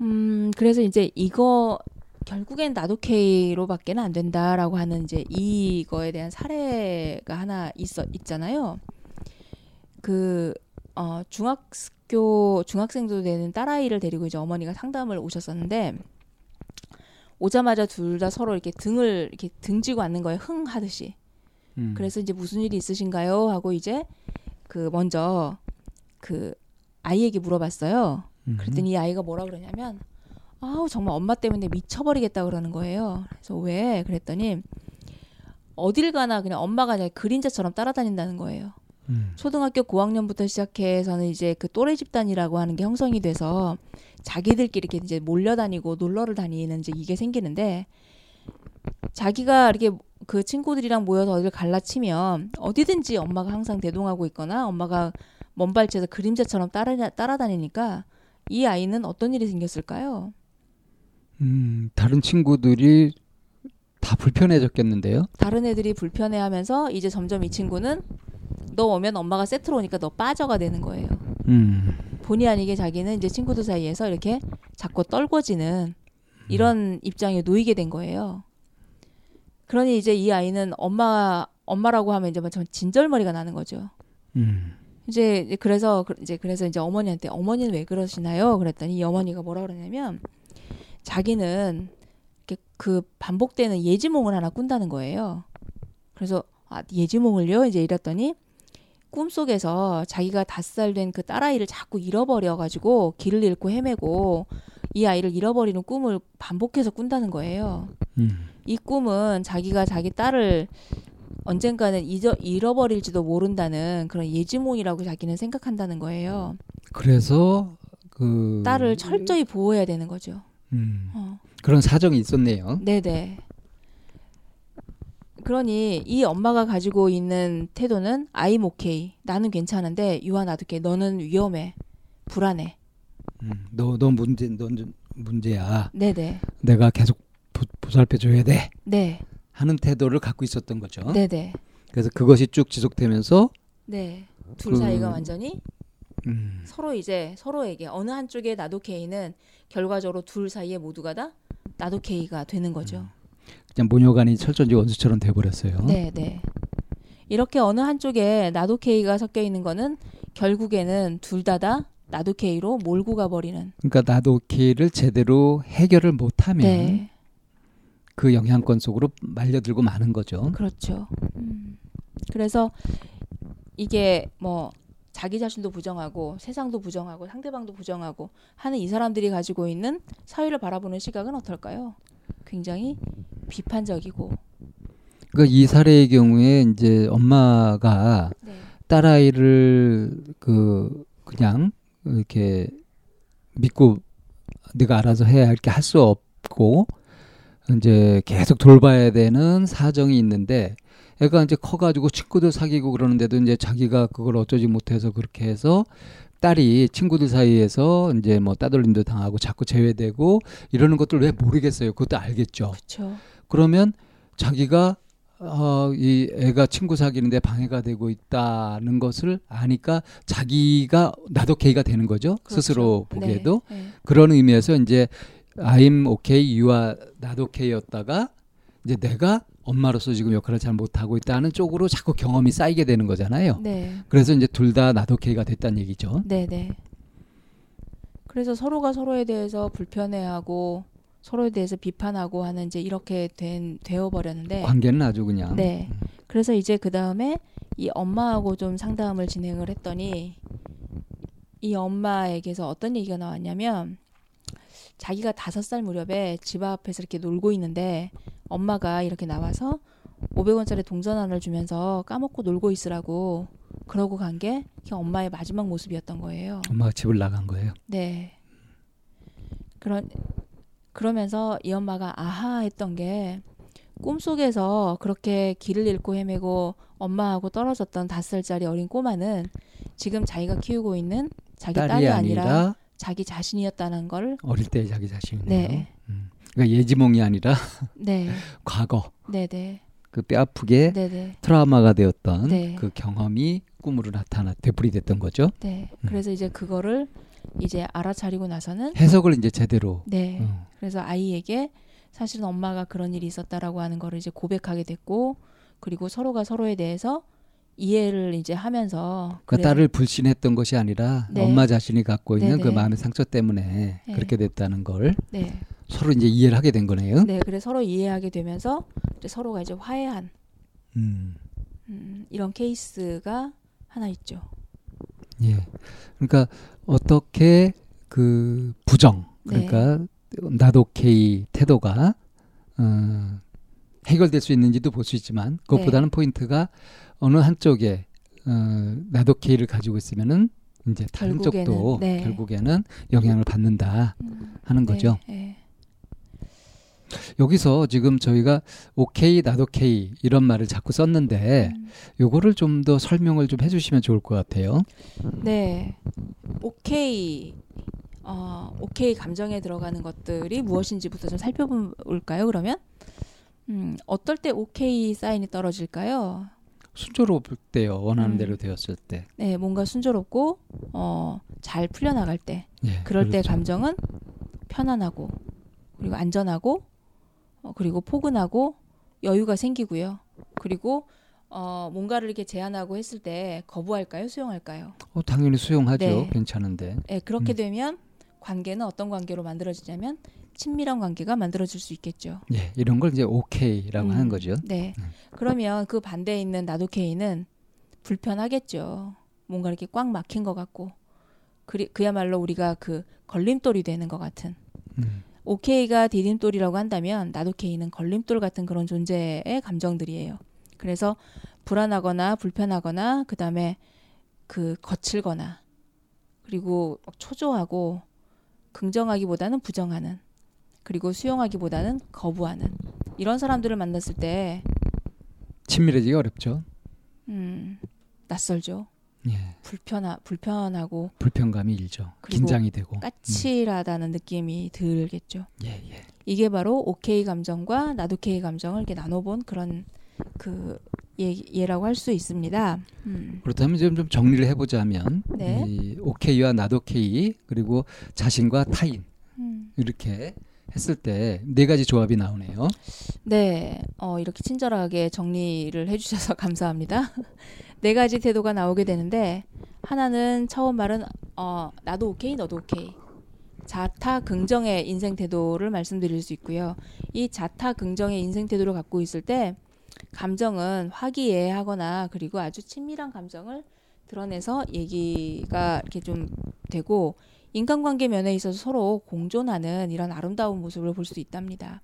음 그래서 이제 이거 결국엔 나도 K로밖에는 안 된다라고 하는 이제 이거에 대한 사례가 하나 있어 있잖아요. 그 어, 중학교 중학생도 되는 딸아이를 데리고 이제 어머니가 상담을 오셨었는데 오자마자 둘 다 서로 이렇게 등을 이렇게 등지고 앉는 거예요. 흥 하듯이. 음. 그래서 이제 무슨 일이 있으신가요? 하고 이제 그 먼저 그 아이에게 물어봤어요. 음. 그랬더니 이 아이가 뭐라 그러냐면 아우 정말 엄마 때문에 미쳐버리겠다 그러는 거예요. 그래서 왜? 그랬더니 어딜 가나 그냥 엄마가 그냥 그림자처럼 따라다닌다는 거예요. 음. 초등학교 고학년부터 시작해서는 이제 그 또래 집단이라고 하는 게 형성이 돼서 자기들끼리 이렇게 이제 몰려다니고 놀러를 다니는 이제 이게 생기는데 자기가 이렇게 그 친구들이랑 모여서 어디를 갈라치면 어디든지 엄마가 항상 대동하고 있거나 엄마가 먼 발치에서 그림자처럼 따라 따라다니니까 이 아이는 어떤 일이 생겼을까요? 음, 다른 친구들이 다 불편해졌겠는데요. 다른 애들이 불편해하면서 이제 점점 이 친구는 너 오면 엄마가 세트로 오니까 너 빠져가 되는 거예요. 음. 본의 아니게 자기는 이제 친구들 사이에서 이렇게 자꾸 떨궈지는 이런 입장에 놓이게 된 거예요. 그러니 이제 이 아이는 엄마 엄마라고 하면 이제 좀 진절머리가 나는 거죠. 음. 이제 그래서 그- 이제 그래서 이제 어머니한테 어머니는 왜 그러시나요? 그랬더니 이 어머니가 뭐라 그러냐면 자기는 그 반복되는 예지몽을 하나 꾼다는 거예요. 그래서 아 예지몽을요? 이제 이랬더니 꿈속에서 자기가 다섯 살 된 그 딸아이를 자꾸 잃어버려 가지고 길을 잃고 헤매고 이 아이를 잃어버리는 꿈을 반복해서 꾼다는 거예요. 음. 이 꿈은 자기가 자기 딸을 언젠가는 잊어, 잃어버릴지도 모른다는 그런 예지몽이라고 자기는 생각한다는 거예요. 그래서 그 딸을 철저히 보호해야 되는 거죠. 음. 어. 그런 사정이 있었네요. 네네. 그러니 이 엄마가 가지고 있는 태도는 I'm okay. 나는 괜찮은데 유아 나도 게 너는 위험해. 불안해. 음. 너, 너 문제, 너 문제야. 네네. 내가 계속 보, 보살펴줘야 돼. 네. 하는 태도를 갖고 있었던 거죠. 네네. 그래서 그것이 쭉 지속되면서 네. 둘 그- 사이가 완전히 음. 서로 이제 서로에게 어느 한쪽에 나도 K는 결과적으로 둘 사이에 모두가 다 나도 K가 되는 거죠. 그냥 모녀간이 철전지 원수처럼 돼버렸어요. 네, 네. 이렇게 어느 한쪽에 나도 K가 섞여 있는 거는 결국에는 둘 다다 나도 K로 몰고 가버리는. 그러니까 나도 키를 제대로 해결을 못하면 네, 그 영향권 속으로 말려들고 마는 거죠. 그렇죠. 음. 그래서 이게 뭐 자기 자신도 부정하고 세상도 부정하고 상대방도 부정하고 하는 이 사람들이 가지고 있는 사회를 바라보는 시각은 어떨까요? 굉장히 비판적이고. 그러니까 이 사례의 경우에 이제 엄마가 네. 딸아이를 그 그냥 이렇게 믿고 네가 알아서 해야 할게 할 수 없고 이제 계속 돌봐야 되는 사정이 있는데 애가 이제 커가지고 친구들 사귀고 그러는데도 이제 자기가 그걸 어쩌지 못해서 그렇게 해서 딸이 친구들 사이에서 이제 뭐 따돌림도 당하고 자꾸 제외되고 이러는 것들 왜 모르겠어요. 그것도 알겠죠. 그렇죠. 그러면 자기가 어, 이 애가 친구 사귀는데 방해가 되고 있다는 것을 아니까 자기가 나도 개가 되는 거죠. 그렇죠. 스스로 보기에도 네, 네. 그런 의미에서 이제 I'm okay, you are not okay였다가 이제 내가 엄마로서 지금 역할을 잘 못하고 있다는 쪽으로 자꾸 경험이 쌓이게 되는 거잖아요. 네. 그래서 이제 둘다 okay가 됐다는 얘기죠. 네, 네. 그래서 서로가 서로에 대해서 불편해하고 서로에 대해서 비판하고 하는 이제 이렇게 된 되어 버렸는데 관계는 아주 그냥 네. 그래서 이제 그 다음에 이 엄마하고 좀 상담을 진행을 했더니 이 엄마에게서 어떤 얘기가 나왔냐면 자기가 다섯 살 무렵에 집 앞에서 이렇게 놀고 있는데 엄마가 이렇게 나와서 500원짜리 동전 하나를 주면서 까먹고 놀고 있으라고 그러고 간 게 엄마의 마지막 모습이었던 거예요. 엄마가 집을 나간 거예요. 네. 그런 그러면서 이 엄마가 아하 했던 게 꿈속에서 그렇게 길을 잃고 헤매고 엄마하고 떨어졌던 다섯 살짜리 어린 꼬마는 지금 자기가 키우고 있는 자기 딸이, 딸이 아니라, 아니라, 자기 자신이었다는 걸 어릴 때 자기 자신이네요. 네. 음. 그러니까 예지몽이 아니라 네. 과거. 네네. 네. 그 뼈 아프게 네네. 네. 트라우마가 되었던 네. 그 경험이 꿈으로 나타나 되풀이 됐던 거죠. 네. 음. 그래서 이제 그거를 이제 알아차리고 나서는 해석을 이제 제대로. 네. 음. 그래서 아이에게 사실은 엄마가 그런 일이 있었다라고 하는 거를 이제 고백하게 됐고 그리고 서로가 서로에 대해서 이해를 이제 하면서 그 딸을 불신했던 것이 아니라 네. 엄마 자신이 갖고 있는 네네. 그 마음의 상처 때문에 네. 그렇게 됐다는 걸 네. 서로 이제 이해를 하게 된 거네요. 네, 그래 서로 이해하게 되면서 이제 서로가 이제 화해한 음. 음, 이런 케이스가 하나 있죠. 예, 그러니까 어떻게 그 부정 그러니까 네. not OK 태도가 어, 해결될 수 있는지도 볼 수 있지만 그것보다는 네. 포인트가 어느 한쪽에 어, not OK를 가지고 있으면은 이제 다른 결국에는, 쪽도 네. 결국에는 영향을 받는다 음, 하는 네, 거죠. 네, 여기서 지금 저희가 오케이 나도 오케이 이런 말을 자꾸 썼는데 음. 요거를 좀 더 설명을 좀 해주시면 좋을 것 같아요. 네, 오케이 어, 오케이 감정에 들어가는 것들이 무엇인지부터 좀 살펴볼까요? 그러면 음, 어떨 때 오케이 사인이 떨어질까요? 순조로울 때요. 원하는 음. 대로 되었을 때. 네, 뭔가 순조롭고 어, 잘 풀려나갈 때. 예, 그럴 그렇죠. 때 감정은 편안하고 그리고 안전하고 어, 그리고 포근하고 여유가 생기고요. 그리고 어, 뭔가를 이렇게 제안하고 했을 때 거부할까요? 수용할까요? 어, 당연히 수용하죠. 네. 괜찮은데. 네, 그렇게 음. 되면 관계는 어떤 관계로 만들어지냐면 친밀한 관계가 만들어질 수 있겠죠. 예, 이런 걸 이제 오케이라고 음, 하는 거죠. 네. 음. 그러면 그 반대에 있는 나도케이는 불편하겠죠. 뭔가 이렇게 꽉 막힌 것 같고, 그, 그야말로 우리가 그 걸림돌이 되는 것 같은. 음. 오케이가 디딤돌이라고 한다면 나도 케이는 걸림돌 같은 그런 존재의 감정들이에요. 그래서 불안하거나 불편하거나 그 다음에 그 거칠거나 그리고 초조하고 긍정하기보다는 부정하는 그리고 수용하기보다는 거부하는 이런 사람들을 만났을 때 친밀해지기 어렵죠. 음, 낯설죠. 예. 불편하 불편하고 불편감이 일죠. 긴장이 되고 까칠하다는 음. 느낌이 들겠죠. 예, 예. 이게 바로 오케이 감정과 나도 케이 감정을 이렇게 나눠본 그런 그 예, 예라고 할 수 있습니다. 음. 그렇다면 지금 좀 정리를 해보자면 네. 이 오케이와 나도 케이 그리고 자신과 타인 음. 이렇게 했을 때 네 가지 조합이 나오네요. 네, 어, 이렇게 친절하게 정리를 해주셔서 감사합니다. 네 가지 태도가 나오게 되는데 하나는 처음 말은 어, 나도 오케이, 너도 오케이. 자타 긍정의 인생 태도를 말씀드릴 수 있고요. 이 자타 긍정의 인생 태도를 갖고 있을 때 감정은 화기애애하거나 그리고 아주 친밀한 감정을 드러내서 얘기가 이렇게 좀 되고 인간관계 면에 있어서 서로 공존하는 이런 아름다운 모습을 볼 수 있답니다.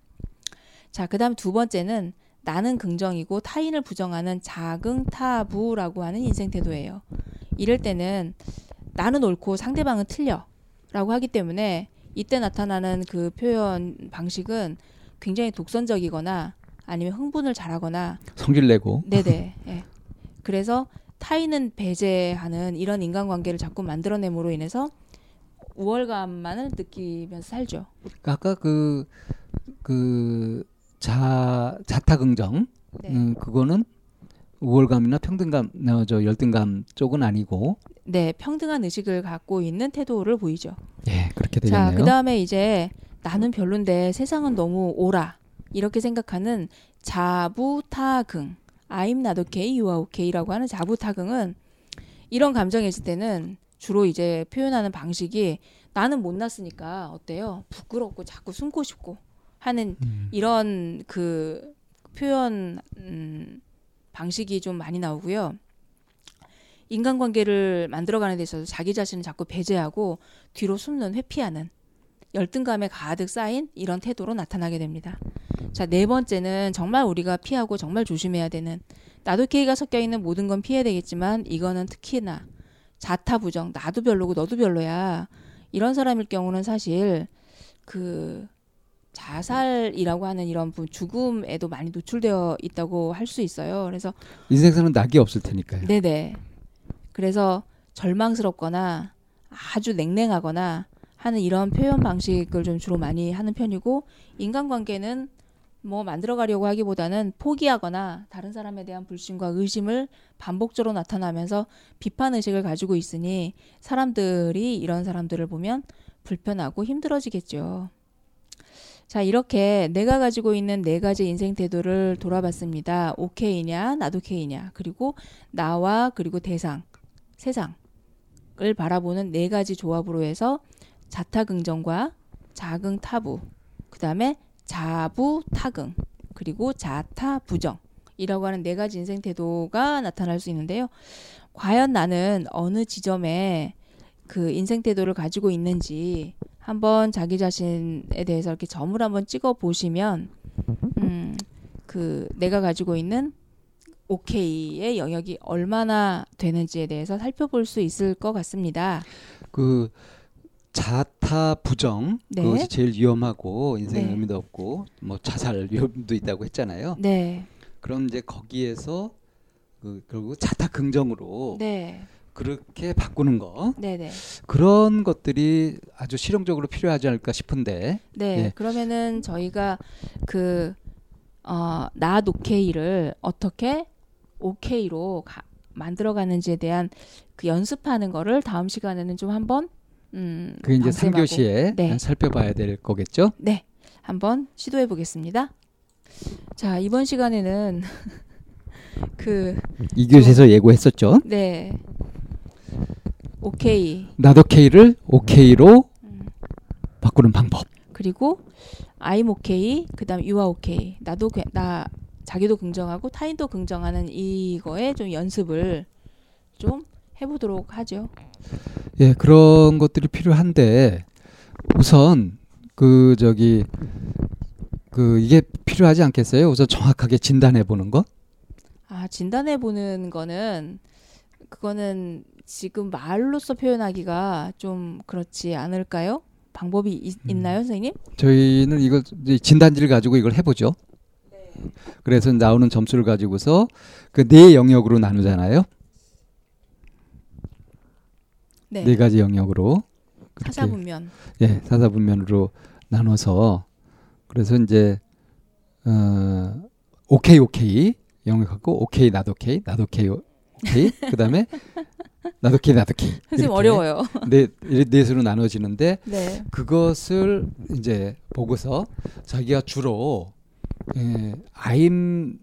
자, 그 다음 두 번째는 나는 긍정이고 타인을 부정하는 자긍타부라고 하는 인생 태도예요. 이럴 때는 나는 옳고 상대방은 틀려 라고 하기 때문에 이때 나타나는 그 표현 방식은 굉장히 독선적이거나 아니면 흥분을 잘하거나 성질 내고 네네 예. 그래서 타인은 배제하는 이런 인간관계를 자꾸 만들어냄으로 인해서 우월감만을 느끼면서 살죠. 그러니까 아까 그, 그, 자, 자타긍정, 네. 음, 그거는 우월감이나 평등감, 어, 저 열등감 쪽은 아니고. 네, 평등한 의식을 갖고 있는 태도를 보이죠. 예, 그렇게 되겠네요. 자, 그 다음에 이제 나는 별론데 세상은 너무 오라. 이렇게 생각하는 자부타긍, I'm not okay, you are okay라고 하는 자부타긍은 이런 감정이 있을 때는 주로 이제 표현하는 방식이 나는 못났으니까 어때요? 부끄럽고 자꾸 숨고 싶고 하는 음. 이런 그 표현 음, 방식이 좀 많이 나오고요. 인간관계를 만들어가는 데 있어서 자기 자신을 자꾸 배제하고 뒤로 숨는 회피하는 열등감에 가득 쌓인 이런 태도로 나타나게 됩니다. 자, 네 번째는 정말 우리가 피하고 정말 조심해야 되는 나도 K가 섞여 있는 모든 건 피해야 되겠지만 이거는 특히나 자타 부정, 나도 별로고 너도 별로야. 이런 사람일 경우는 사실 그 자살이라고 하는 이런 부- 죽음에도 많이 노출되어 있다고 할 수 있어요. 그래서 인생사는 낙이 없을 테니까요. 네네. 그래서 절망스럽거나 아주 냉랭하거나 하는 이런 표현 방식을 좀 주로 많이 하는 편이고 인간관계는 뭐 만들어가려고 하기보다는 포기하거나 다른 사람에 대한 불신과 의심을 반복적으로 나타나면서 비판 의식을 가지고 있으니 사람들이 이런 사람들을 보면 불편하고 힘들어지겠죠. 자, 이렇게 내가 가지고 있는 네 가지 인생 태도를 돌아봤습니다. 오케이냐, 나도 케이냐, 그리고 나와 그리고 대상, 세상을 바라보는 네 가지 조합으로 해서 자타긍정과 자긍타부, 그 다음에 자부타긍, 그리고 자타부정 이라고 하는 네 가지 인생 태도가 나타날 수 있는데요. 과연 나는 어느 지점에 그 인생 태도를 가지고 있는지 한번 자기 자신에 대해서 이렇게 점을 한번 찍어 보시면, 음, 그 내가 가지고 있는 오케이의 영역이 얼마나 되는지에 대해서 살펴볼 수 있을 것 같습니다. 그 자타 부정 네. 그것이 제일 위험하고 인생에 네. 의미도 없고 뭐 자살 위험도 있다고 했잖아요. 네, 그럼 이제 거기에서 그 결국 자타 긍정으로 네, 그렇게 바꾸는 거 네, 네. 그런 것들이 아주 실용적으로 필요하지 않을까 싶은데 네, 예. 그러면은 저희가 그, 어, 낫 오케이를 어떻게 오케이로 가, 만들어가는지에 대한 그 연습하는 거를 다음 시간에는 좀 한번, 음, 그게 이제 방sem하고, 3교시에 네. 살펴봐야 될 거겠죠. 네, 한번 시도해 보겠습니다. 자, 이번 시간에는 그, 2교시에서 예고했었죠. 네, 오케이, 나도 K를 OK로 음, 바꾸는 방법. 그리고 I'm okay, 그다음 you are okay. 나도 괴- 나 자기도 긍정하고 타인도 긍정하는 이거에 좀 연습을 좀 해보도록 하죠. 예, 그런 것들이 필요한데 우선 그 저기 그 이게 필요하지 않겠어요? 우선 정확하게 진단해 보는 거. 아 진단해 보는 거는 그거는 지금 말로써 표현하기가 좀 그렇지 않을까요? 방법이 있, 음. 있나요, 선생님? 저희는 이걸 진단지를 가지고 이걸 해보죠. 그래서 나오는 점수를 가지고서 그 네 영역으로 나누잖아요. 네. 네 가지 영역으로. 사사분면. 예, 사사분면으로 나눠서 그래서 이제 어 오케이 오케이 영역하고 오케이 나도 오케이 나도 오케이 오케이 그다음에 나도 오케이 나도 오케이 선생님 어려워요. 네 넷으로 나눠지는데 네. 그것을 이제 보고서 자기가 주로 예, I'm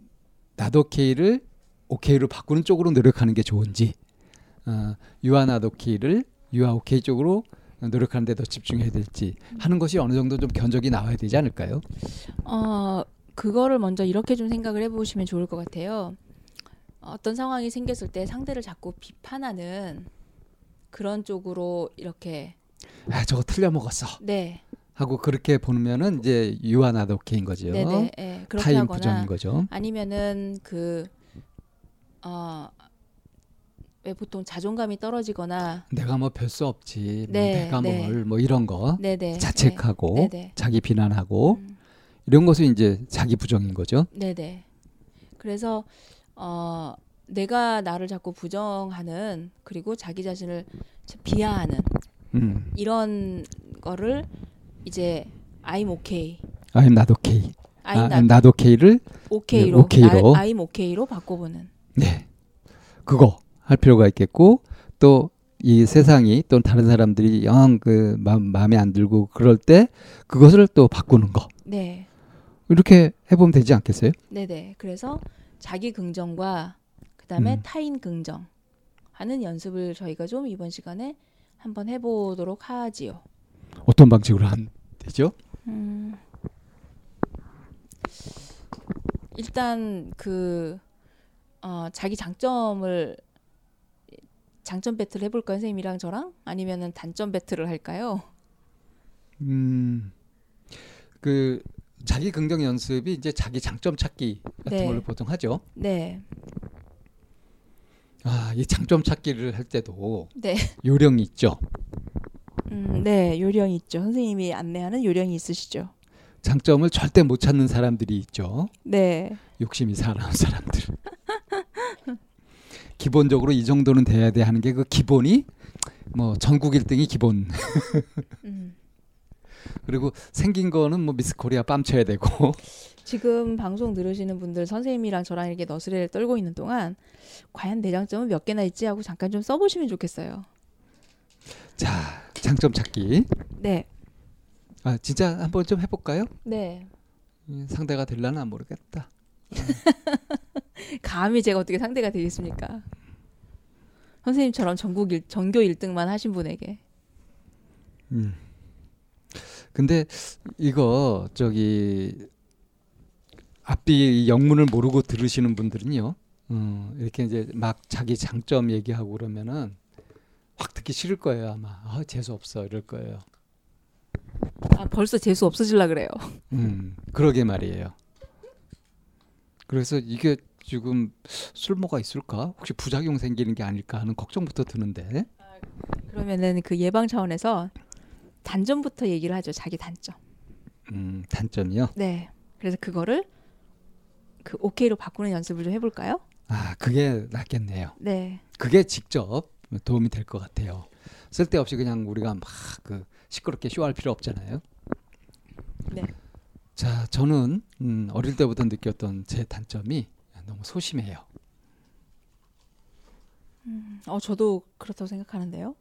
나도 오케이를 오케이로 바꾸는 쪽으로 노력하는 게 좋은지 어, 유아 나도 오케이를 유아 오케이 쪽으로 노력하는 데 더 집중해야 될지 하는 것이 어느 정도 좀 견적이 나와야 되지 않을까요? 어, 그거를 먼저 이렇게 좀 생각을 해보시면 좋을 것 같아요. 어떤 상황이 생겼을 때 상대를 자꾸 비판하는 그런 쪽으로 이렇게 아 저거 틀려 먹었어 네, 하고 그렇게 보면은 이제 유아 나도 오케이인 거죠. 네네, 예, 그렇게 타인 하거나 부정인 거죠. 아니면은 그 어, 왜 보통 자존감이 떨어지거나 내가 뭐 별 수 없지. 뭐 네, 내가 네. 뭘뭐 이런 거 네네, 자책하고 네, 자기 비난하고 음, 이런 것이 이제 자기 부정인 거죠. 네네. 그래서 어, 내가 나를 자꾸 부정하는 그리고 자기 자신을 비하하는 음. 이런 거를 이제 I'm okay, I'm not okay. I'm 아, not I'm not okay를 okay로, 네, okay로. 나- I'm okay로 바꿔보는. 네. 그거 할 필요가 있겠고 또 이 세상이 또 다른 사람들이 영 그 마음에 안 들고 그럴 때 그것을 또 바꾸는 거. 네, 이렇게 해 보면 되지 않겠어요? 네네. 그래서 자기 긍정과 그다음에 음. 타인 긍정 하는 연습을 저희가 좀 이번 시간에 한번 해보도록 하지요. 어떤 방식으로 하면 되죠? 음, 일단 그 어, 자기 장점을 장점 배틀 해볼까요, 선생님이랑 저랑 아니면은 단점 배틀을 할까요? 음, 그 자기 긍정 연습이 이제 자기 장점 찾기 같은 네. 걸로 보통 하죠. 네, 아, 이 장점 찾기를 할 때도 네, 요령이 있죠. 음, 네 요령이 있죠. 선생님이 안내하는 요령이 있으시죠? 장점을 절대 못 찾는 사람들이 있죠. 네, 욕심이 사나운 사람들. 기본적으로 이 정도는 돼야 돼 하는 게 그 기본이 뭐 전국 1등이 기본. 음. 그리고 생긴 거는 뭐 미스 코리아 빰 쳐야 되고. 지금 방송 들으시는 분들 선생님이랑 저랑 이렇게 너스레를 떨고 있는 동안 과연 내 장점은 몇 개나 있지 하고 잠깐 좀 써보시면 좋겠어요. 자, 장점 찾기. 네, 아, 진짜 한번 좀 해볼까요? 네. 음, 상대가 될라나 모르겠다. 감히 제가 어떻게 상대가 되겠습니까? 선생님처럼 전국 일, 전교 1등만 하신 분에게. 음. 근데 이거 저기 앞뒤 영문을 모르고 들으시는 분들은요. 음, 이렇게 이제 막 자기 장점 얘기하고 그러면은 확 듣기 싫을 거예요 아마. 아, 재수 없어 이럴 거예요. 아, 벌써 재수 없어질라 그래요. 음, 그러게 말이에요. 그래서 이게 지금 쓸모가 있을까? 혹시 부작용 생기는 게 아닐까 하는 걱정부터 드는데. 그러면은 그 예방 차원에서 단점부터 얘기를 하죠. 자기 단점. 음, 단점이요. 네. 그래서 그거를 그 오케이로 바꾸는 연습을 좀 해볼까요? 아, 그게 낫겠네요. 네. 그게 직접 도움이 될 것 같아요. 쓸데없이 그냥 우리가 막 그 시끄럽게 쇼할 필요 없잖아요. 네. 자, 저는 음, 어릴 때부터 느꼈던 제 단점이 너무 소심해요. 어, 저도 그렇다고 생각하는데요.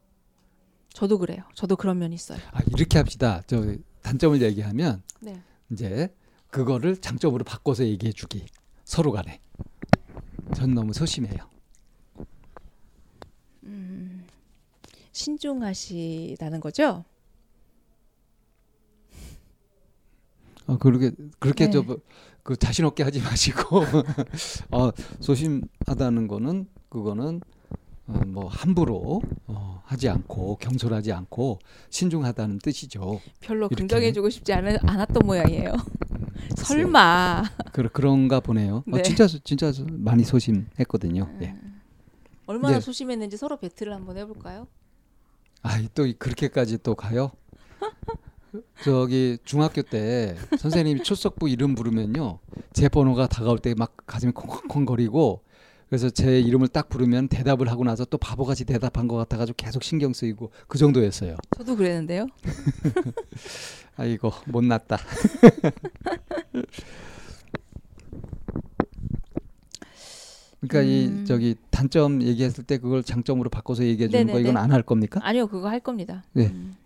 저도 그래요. 저도 그런 면이 있어요. 아, 이렇게 합시다. 저 단점을 얘기하면 네. 이제 그거를 장점으로 바꿔서 얘기해 주기. 서로 간에. 전 너무 소심해요. 음, 신중하시다는 거죠? 어, 그렇게 그렇게 네. 저그 자신 없게 하지 마시고 어, 소심하다는 거는 그거는 어, 뭐 함부로 어, 하지 않고 경솔하지 않고 신중하다는 뜻이죠. 별로 이렇게. 긍정해주고 싶지 않, 않았던 모양이에요. 음, 설마. 그, 그런가 보네요. 어, 네. 진짜 진짜 많이 소심했거든요. 예. 음. 얼마나 네. 소심했는지 서로 배틀을 한번 해볼까요? 아, 또 이- 그렇게까지 또 가요? 저기 중학교 때 선생님이 출석부 이름 부르면요. 제 번호가 다가올 때 막 가슴이 콩콩콩거리고 그래서 제 이름을 딱 부르면 대답을 하고 나서 또 바보같이 대답한 것 같아가지고 계속 신경 쓰이고 그 정도였어요. 저도 그랬는데요. 아이고 못났다. 그러니까 이 음. 저기 단점 얘기했을 때 그걸 장점으로 바꿔서 얘기해 주는 거 네네네. 이건 안 할 겁니까? 아니요, 그거 할 겁니다. 네. 음,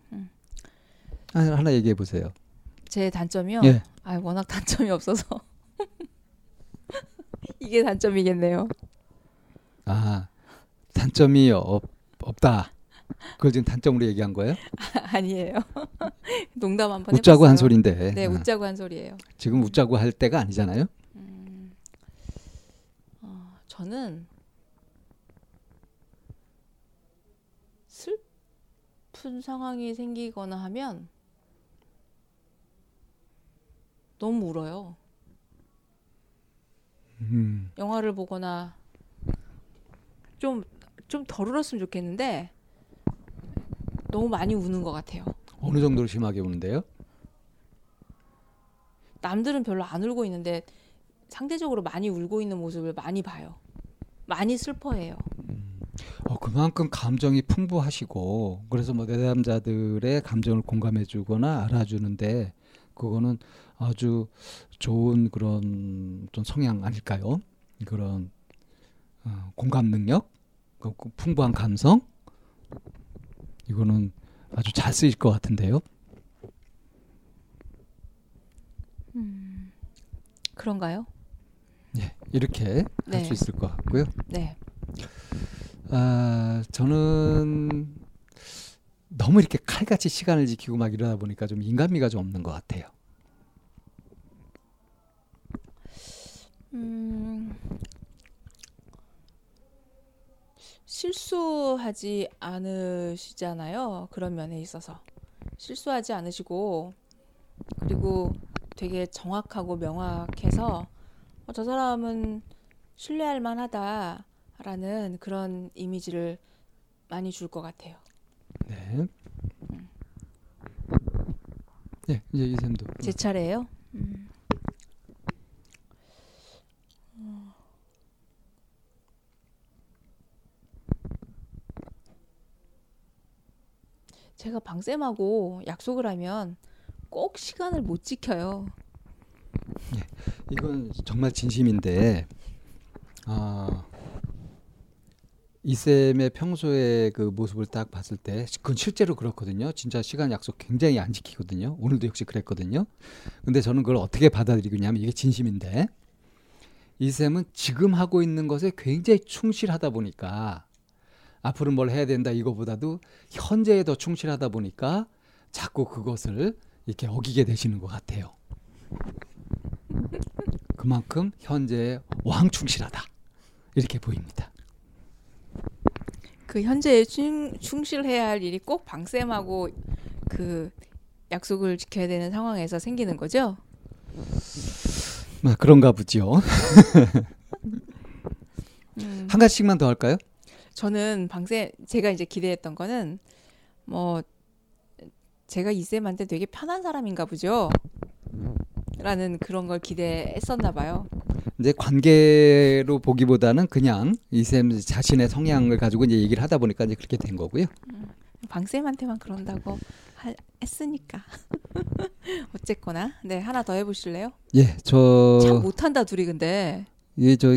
하나, 하나 얘기해 보세요. 제 단점이요. 예. 아, 워낙 단점이 없어서 이게 단점이겠네요. 아 단점이 없, 없다. 그걸 지금 단점으로 얘기한 거예요? 아니에요. 농담 한번 웃자고 한 해봤어요. 소린데. 네, 어, 웃자고 한 소리예요. 지금 웃자고 할 때가 아니잖아요. 음, 어, 저는 슬픈 상황이 생기거나 하면 너무 울어요. 음, 영화를 보거나 좀 좀덜 울었으면 좋겠는데 너무 많이 우는 것 같아요. 어느 정도로 심하게 우는데요? 남들은 별로 안 울고 있는데 상대적으로 많이 울고 있는 모습을 많이 봐요. 많이 슬퍼해요. 어, 그만큼 감정이 풍부하시고 그래서 뭐 내담자들의 감정을 공감해주거나 알아주는데 그거는 아주 좋은 그런 좀 성향 아닐까요? 그런 어, 공감 능력, 그, 그 풍부한 감성 이거는 아주 잘 쓰일 것 같은데요. 그런가요? 예, 이렇게 할 네. 수 있을 것 같고요. 네. 아, 저는 너무 이렇게 칼같이 시간을 지키고 막 이러다 보니까 좀 인간미가 좀 없는 것 같아요. 음, 실수하지 않으시잖아요. 그런 면에 있어서. 실수하지 않으시고, 그리고 되게 정확하고 명확해서, 어, 저 사람은 신뢰할 만하다라는 그런 이미지를 많이 줄 것 같아요. 네. 네, 이제 이샘도. 제 차례예요. 음. 제가 방쌤하고 약속을 하면 꼭 시간을 못 지켜요. 이건 정말 진심인데 아, 이 쌤의 평소에 그 모습을 딱 봤을 때 그건 실제로 그렇거든요. 진짜 시간 약속 굉장히 안 지키거든요. 오늘도 역시 그랬거든요. 근데 저는 그걸 어떻게 받아들이냐면 이게 진심인데 이 쌤은 지금 하고 있는 것에 굉장히 충실하다 보니까 앞으로 뭘 해야 된다 이거보다도 현재에 더 충실하다 보니까 자꾸 그것을 이렇게 어기게 되시는 것 같아요. 그만큼 현재에 왕 충실하다 이렇게 보입니다. 그 현재에 충, 충실해야 할 일이 꼭 방쌤하고 그 약속을 지켜야 되는 상황에서 생기는 거죠? 아, 그런가 보죠. 음, 한 가지씩만 더 할까요? 저는 방쌤 제가 이제 기대했던 거는 뭐 제가 이쌤한테 되게 편한 사람인가 보죠. 라는 그런 걸 기대했었나 봐요. 이제 관계로 보기보다는 그냥 이쌤 자신의 성향을 가지고 이제 얘기를 하다 보니까 이제 그렇게 된 거고요. 방쌤한테만 그런다고 하, 했으니까. 어쨌거나. 네, 하나 더 해보실래요? 예, 참 저, 못한다, 둘이 근데. 예, 저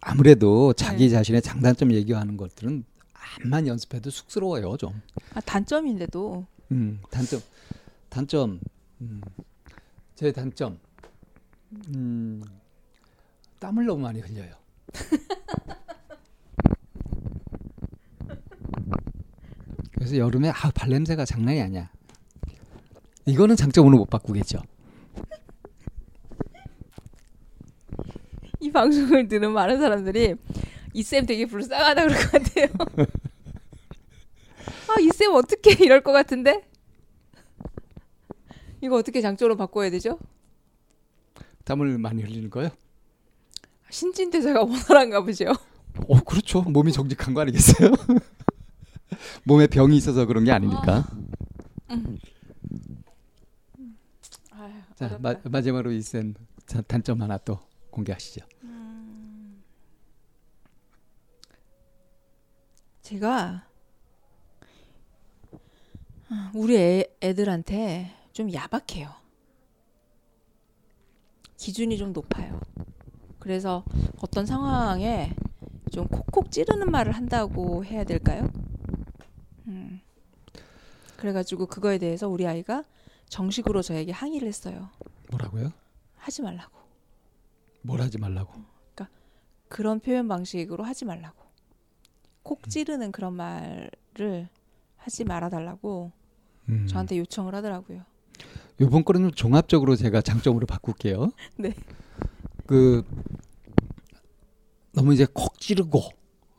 아무래도 자기 네. 자신의 장단점 얘기하는 것들은 암만 연습해도 쑥스러워요, 좀. 아, 단점인데도. 음, 단점, 단점, 음, 제 단점, 음, 땀을 너무 많이 흘려요. 그래서 여름에 아 발냄새가 장난이 아니야. 이거는 장점으로 못 바꾸겠죠. 이 방송을 들은 많은 사람들이 이 쌤 되게 불쌍하다 그럴 것 같아요. 아, 이 쌤 어떻게 이럴 것 같은데? 이거 어떻게 장점으로 바꿔야 되죠? 땀을 많이 흘리는 거요? 신진대사가 원활한가 보죠. 어, 그렇죠. 몸이 정직한 거 아니겠어요? 몸에 병이 있어서 그런 게 아니니까. 아유, 자, 어렵다. 마, 마지막으로 이센 단점 하나 또 공개하시죠. 제가 아, 우리 애, 애들한테 좀 야박해요. 기준이 좀 높아요. 그래서 어떤 상황에 좀 콕콕 찌르는 말을 한다고 해야 될까요? 음. 그래가지고 그거에 대해서 우리 아이가 정식으로 저에게 항의를 했어요. 뭐라고요? 하지 말라고. 뭘 하지 말라고. 그런 표현 방식으로 하지 말라고. 콕 찌르는 그런 말을 하지 말아달라고 음. 저한테 요청을 하더라고요. 요번 거는 좀 종합적으로 제가 장점으로 바꿀게요. 네. 그 너무 이제 콕 찌르고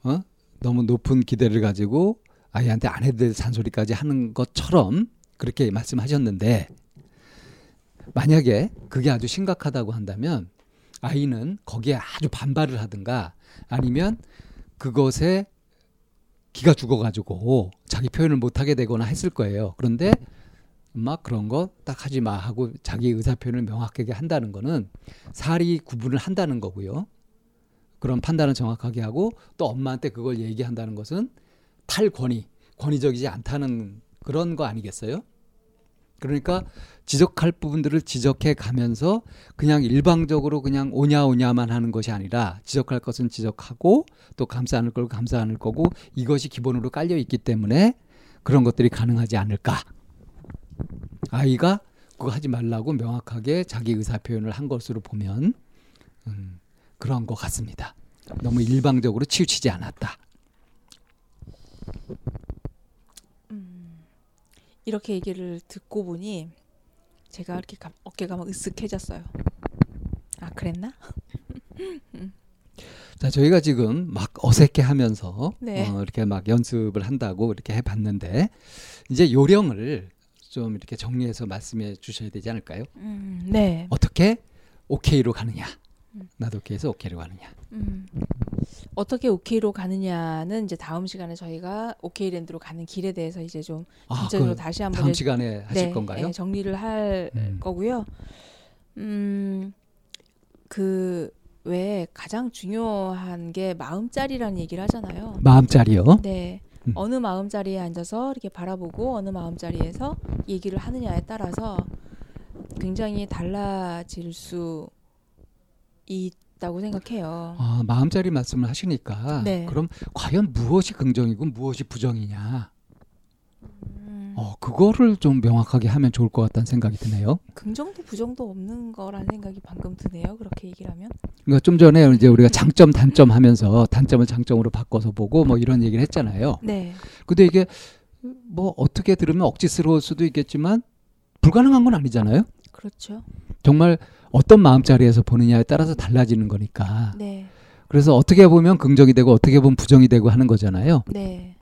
어? 너무 높은 기대를 가지고 아이한테 안 해도 될 잔소리까지 하는 것처럼 그렇게 말씀하셨는데 만약에 그게 아주 심각하다고 한다면 아이는 거기에 아주 반발을 하든가 아니면 그것에 기가 죽어가지고 자기 표현을 못하게 되거나 했을 거예요. 그런데 막 그런 거 딱 하지 마 하고 자기 의사 표현을 명확하게 한다는 거는 사리 구분을 한다는 거고요. 그런 판단을 정확하게 하고 또 엄마한테 그걸 얘기한다는 것은 탈권위, 권위적이지 않다는 그런 거 아니겠어요? 그러니까 지적할 부분들을 지적해 가면서 그냥 일방적으로 그냥 오냐 오냐만 하는 것이 아니라 지적할 것은 지적하고 또 감사 않을 걸 감사 않을 거고 이것이 기본으로 깔려 있기 때문에 그런 것들이 가능하지 않을까. 아이가 그거 하지 말라고 명확하게 자기 의사 표현을 한 것으로 보면 음, 그런 것 같습니다. 너무 일방적으로 치우치지 않았다. 음, 이렇게 얘기를 듣고 보니 제가 이렇게 감- 어깨가 막 으쓱해졌어요. 아 그랬나? 자, 저희가 지금 막 어색해 하면서 네. 어, 이렇게 막 연습을 한다고 이렇게 해 봤는데 이제 요령을 좀 이렇게 정리해서 말씀해 주셔야 되지 않을까요? 음, 네. 어떻게 오케이로 가느냐? 음. 나도 오케이에서 오케이로 가느냐? 음, 어떻게 오케이로 가느냐는 이제 다음 시간에 저희가 오케이랜드로 가는 길에 대해서 이제 좀 아, 전체적으로 그 다시 한번 다음 시간에 하실 네, 건가요? 네, 정리를 할 음. 거고요. 음, 그 왜 가장 중요한 게 마음자리라는 얘기를 하잖아요. 마음자리요. 네. 음. 어느 마음자리에 앉아서 이렇게 바라보고 어느 마음자리에서 얘기를 하느냐에 따라서 굉장히 달라질 수 있다고 생각해요. 아, 마음자리 말씀을 하시니까 네. 그럼 과연 무엇이 긍정이고 무엇이 부정이냐? 음, 어, 그거를 좀 명확하게 하면 좋을 것 같다는 생각이 드네요. 긍정도 부정도 없는 거라는 생각이 방금 드네요. 그렇게 얘기를 하면. 그러니까 좀 전에 이제 우리가 장점 단점 하면서 단점을 장점으로 바꿔서 보고 뭐 이런 얘기를 했잖아요. 네. 근데 이게 뭐 어떻게 들으면 억지스러울 수도 있겠지만 불가능한 건 아니잖아요. 그렇죠. 정말 어떤 마음자리에서 보느냐에 따라서 달라지는 거니까. 네. 그래서 어떻게 보면 긍정이 되고 어떻게 보면 부정이 되고 하는 거잖아요. 네.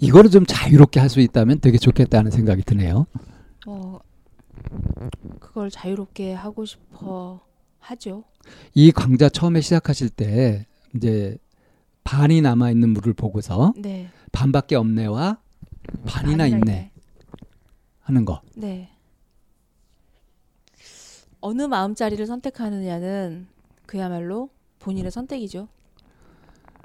이거를 좀 자유롭게 할 수 있다면 되게 좋겠다는 생각이 드네요. 어, 그걸 자유롭게 하고 싶어 하죠. 이 강좌 처음에 시작하실 때 이제 반이 남아 있는 물을 보고서 네. 반밖에 없네와 반이나 있네 하는 거. 네. 어느 마음자리를 선택하느냐는 그야말로 본인의 선택이죠.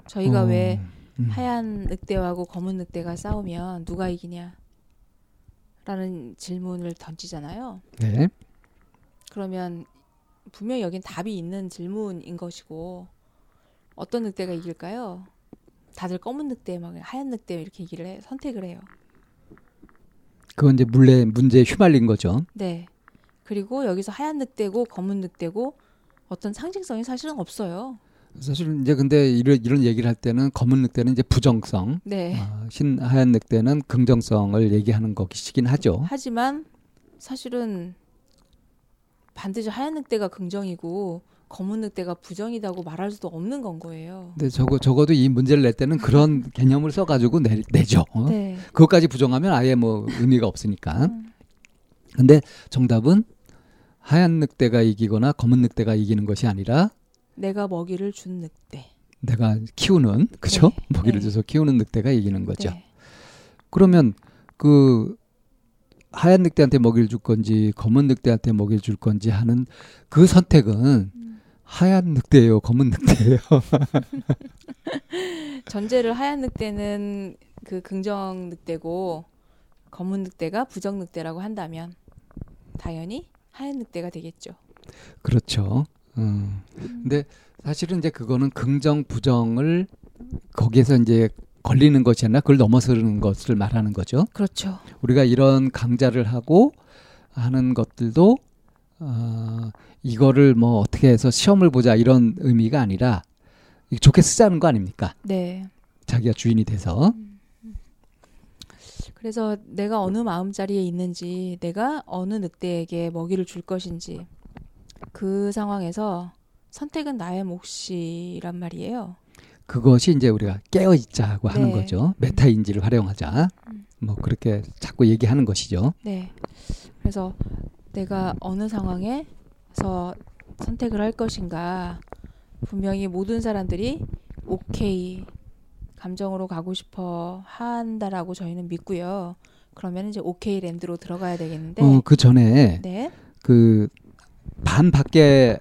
저희가 어, 왜 음. 하얀 늑대하고 검은 늑대가 싸우면 누가 이기냐? 라는 질문을 던지잖아요. 네. 그러면 분명히 여긴 답이 있는 질문인 것이고 어떤 늑대가 이길까요? 다들 검은 늑대 막 하얀 늑대 이렇게 얘기를 해 선택을 해요. 그건 이제 물레 문제에 휘말린 거죠. 네. 그리고 여기서 하얀 늑대고 검은 늑대고 어떤 상징성이 사실은 없어요. 사실 이제 근데 이런 이런 얘기를 할 때는 검은 늑대는 이제 부정성, 네. 어, 흰 하얀 늑대는 긍정성을 얘기하는 것이긴 하죠. 하지만 사실은 반드시 하얀 늑대가 긍정이고 검은 늑대가 부정이라고 말할 수도 없는 건 거예요. 근데 적어 적어도 이 문제를 낼 때는 그런 개념을 써가지고 내, 내죠. 어? 네. 그것까지 부정하면 아예 뭐 의미가 없으니까. 음, 근데 정답은 하얀 늑대가 이기거나 검은 늑대가 이기는 것이 아니라 내가 먹이를 준 늑대. 내가 키우는 그죠? 네, 먹이를 네. 줘서 키우는 늑대가 이기는 거죠. 네. 그러면 그 하얀 늑대한테 먹이를 줄 건지 검은 늑대한테 먹이를 줄 건지 하는 그 선택은 음. 하얀 늑대예요, 검은 늑대예요. 전제를 하얀 늑대는 그 긍정 늑대고 검은 늑대가 부정 늑대라고 한다면 당연히 하얀 늑대가 되겠죠. 그렇죠. 음. 근데 사실은 이제 그거는 긍정 부정을 거기에서 이제 걸리는 것이 아니라 그걸 넘어서는 것을 말하는 거죠. 그렇죠. 우리가 이런 강좌를 하고 하는 것들도 어, 이거를 뭐 어떻게 해서 시험을 보자 이런 의미가 아니라 좋게 쓰자는 거 아닙니까? 네. 자기가 주인이 돼서 그래서 내가 어느 마음자리에 있는지, 내가 어느 늑대에게 먹이를 줄 것인지, 그 상황에서 선택은 나의 몫이란 말이에요. 그것이 이제 우리가 깨어 있자고 하는 네. 거죠. 메타 인지를 활용하자. 음. 뭐 그렇게 자꾸 얘기하는 것이죠. 네. 그래서 내가 어느 상황에서 선택을 할 것인가, 분명히 모든 사람들이 오케이, 감정으로 가고 싶어 한다라고 저희는 믿고요. 그러면 이제 오케이 랜드로 들어가야 되겠는데, 어, 그 전에 네. 그 반 밖에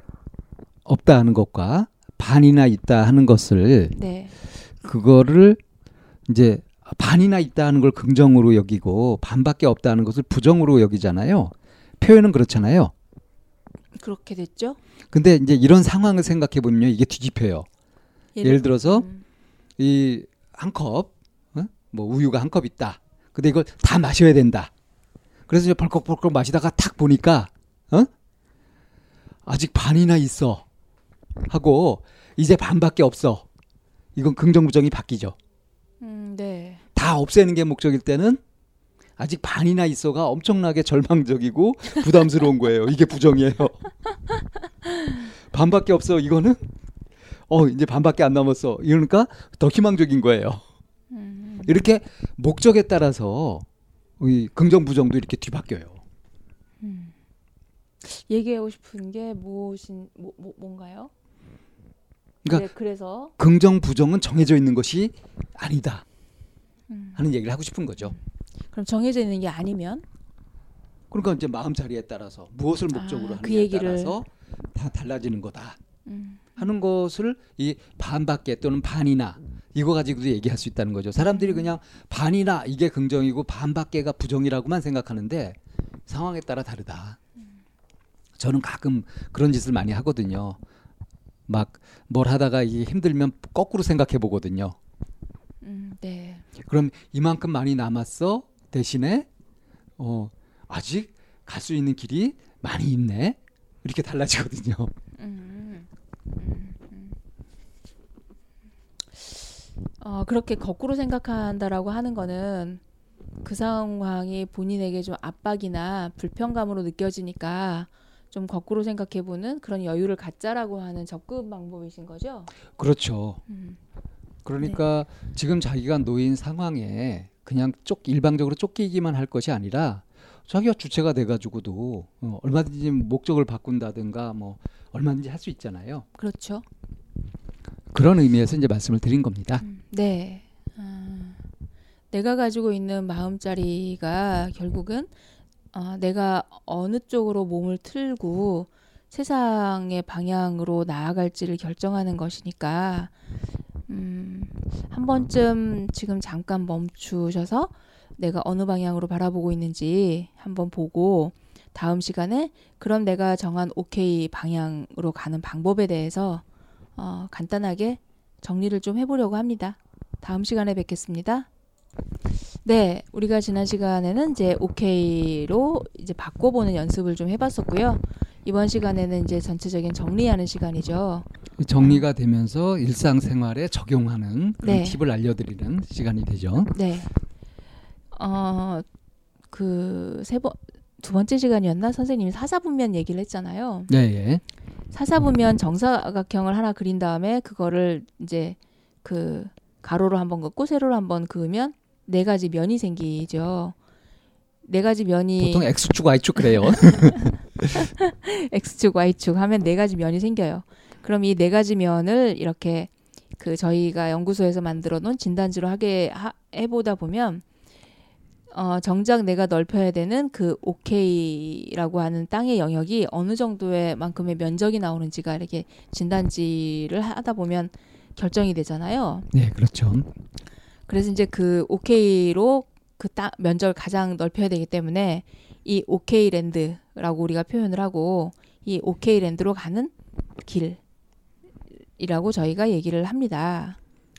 없다 하는 것과 반이나 있다 하는 것을 네. 그거를 이제 반이나 있다 하는 걸 긍정으로 여기고 반밖에 없다 하는 것을 부정으로 여기잖아요. 표현은 그렇잖아요. 그렇게 됐죠. 근데 이제 이런 상황을 생각해 보면요. 이게 뒤집혀요. 예를 들어서 음, 이 한 컵, 어? 뭐 우유가 한 컵 있다. 근데 이걸 다 마셔야 된다. 그래서 이제 벌컥벌컥 마시다가 탁 보니까, 어? 아직 반이나 있어. 하고, 이제 반밖에 없어. 이건 긍정 부정이 바뀌죠. 음, 네. 다 없애는 게 목적일 때는 아직 반이나 있어가 엄청나게 절망적이고 부담스러운 거예요. 이게 부정이에요. 반밖에 없어. 이거는 어 이제 반밖에 안 남았어. 이러니까 더 희망적인 거예요. 음, 이렇게 목적에 따라서 이 긍정 부정도 이렇게 뒤바뀌어요. 음. 얘기하고 싶은 게 무엇인 뭐, 뭐 뭔가요? 그러니까 네, 그래서 긍정 부정은 정해져 있는 것이 아니다 음. 하는 얘기를 하고 싶은 거죠. 그럼 정해져 있는 게 아니면 그러니까 이제 마음 자리에 따라서 무엇을 목적으로 아, 하느냐에 그 얘기를 따라서 다 달라지는 거다 음, 하는 것을 이 반밖에 또는 반이나 이거 가지고도 얘기할 수 있다는 거죠. 사람들이 음. 그냥 반이나 이게 긍정이고 반밖에가 부정이라고만 생각하는데 상황에 따라 다르다. 저는 가끔 그런 짓을 많이 하거든요. 막 뭘 하다가 이게 힘들면 거꾸로 생각해 보거든요. 음, 네. 그럼 이만큼 많이 남았어 대신에 어 아직 갈 수 있는 길이 많이 있네 이렇게 달라지거든요. 음, 음, 음. 어, 그렇게 거꾸로 생각한다라고 하는 거는 그 상황이 본인에게 좀 압박이나 불편감으로 느껴지니까 좀 거꾸로 생각해보는 그런 여유를 갖자라고 하는 접근 방법이신 거죠? 그렇죠. 음, 그러니까 지금 자기가 놓인 상황에 그냥 쫓 일방적으로 쫓기기만 할 것이 아니라 자기가 주체가 돼가지고도 어, 얼마든지 목적을 바꾼다든가 뭐 얼마든지 할 수 있잖아요. 그렇죠. 그런 의미에서 이제 말씀을 드린 겁니다. 음, 네. 아, 내가 가지고 있는 마음자리가 결국은 어, 내가 어느 쪽으로 몸을 틀고 세상의 방향으로 나아갈지를 결정하는 것이니까 음, 한 번쯤 지금 잠깐 멈추셔서 내가 어느 방향으로 바라보고 있는지 한번 보고 다음 시간에 그럼 내가 정한 오케이 방향으로 가는 방법에 대해서 어, 간단하게 정리를 좀 해보려고 합니다. 다음 시간에 뵙겠습니다. 네, 우리가 지난 시간에는 이제 오케이로 이제 바꿔보는 연습을 좀 해봤었고요. 이번 시간에는 이제 전체적인 정리하는 시간이죠. 정리가 되면서 일상생활에 적용하는 네. 팁을 알려드리는 시간이 되죠. 네. 어, 그, 세 번, 두 번째 시간이었나? 선생님이 사사분면 얘기를 했잖아요. 네, 예. 사사분면 정사각형을 하나 그린 다음에 그거를 이제 그 가로로 한번 긋고 세로로 한번 그으면 네 가지 면이 생기죠. 네 가지 면이 보통 X축, Y축 그래요. X축, Y축 하면 네 가지 면이 생겨요. 그럼 이 네 가지 면을 이렇게 그 저희가 연구소에서 만들어 놓은 진단지로 하게 하, 해보다 보면 어, 정작 내가 넓혀야 되는 그 OK라고 하는 땅의 영역이 어느 정도의 만큼의 면적이 나오는지가 이렇게 진단지를 하다 보면 결정이 되잖아요. 네, 그렇죠. 그래서 이제 그 OK로 그 땅 면적을 가장 넓혀야 되기 때문에 이 OK land라고 우리가 표현을 하고 이 OK land로 가는 길이라고 저희가 얘기를 합니다.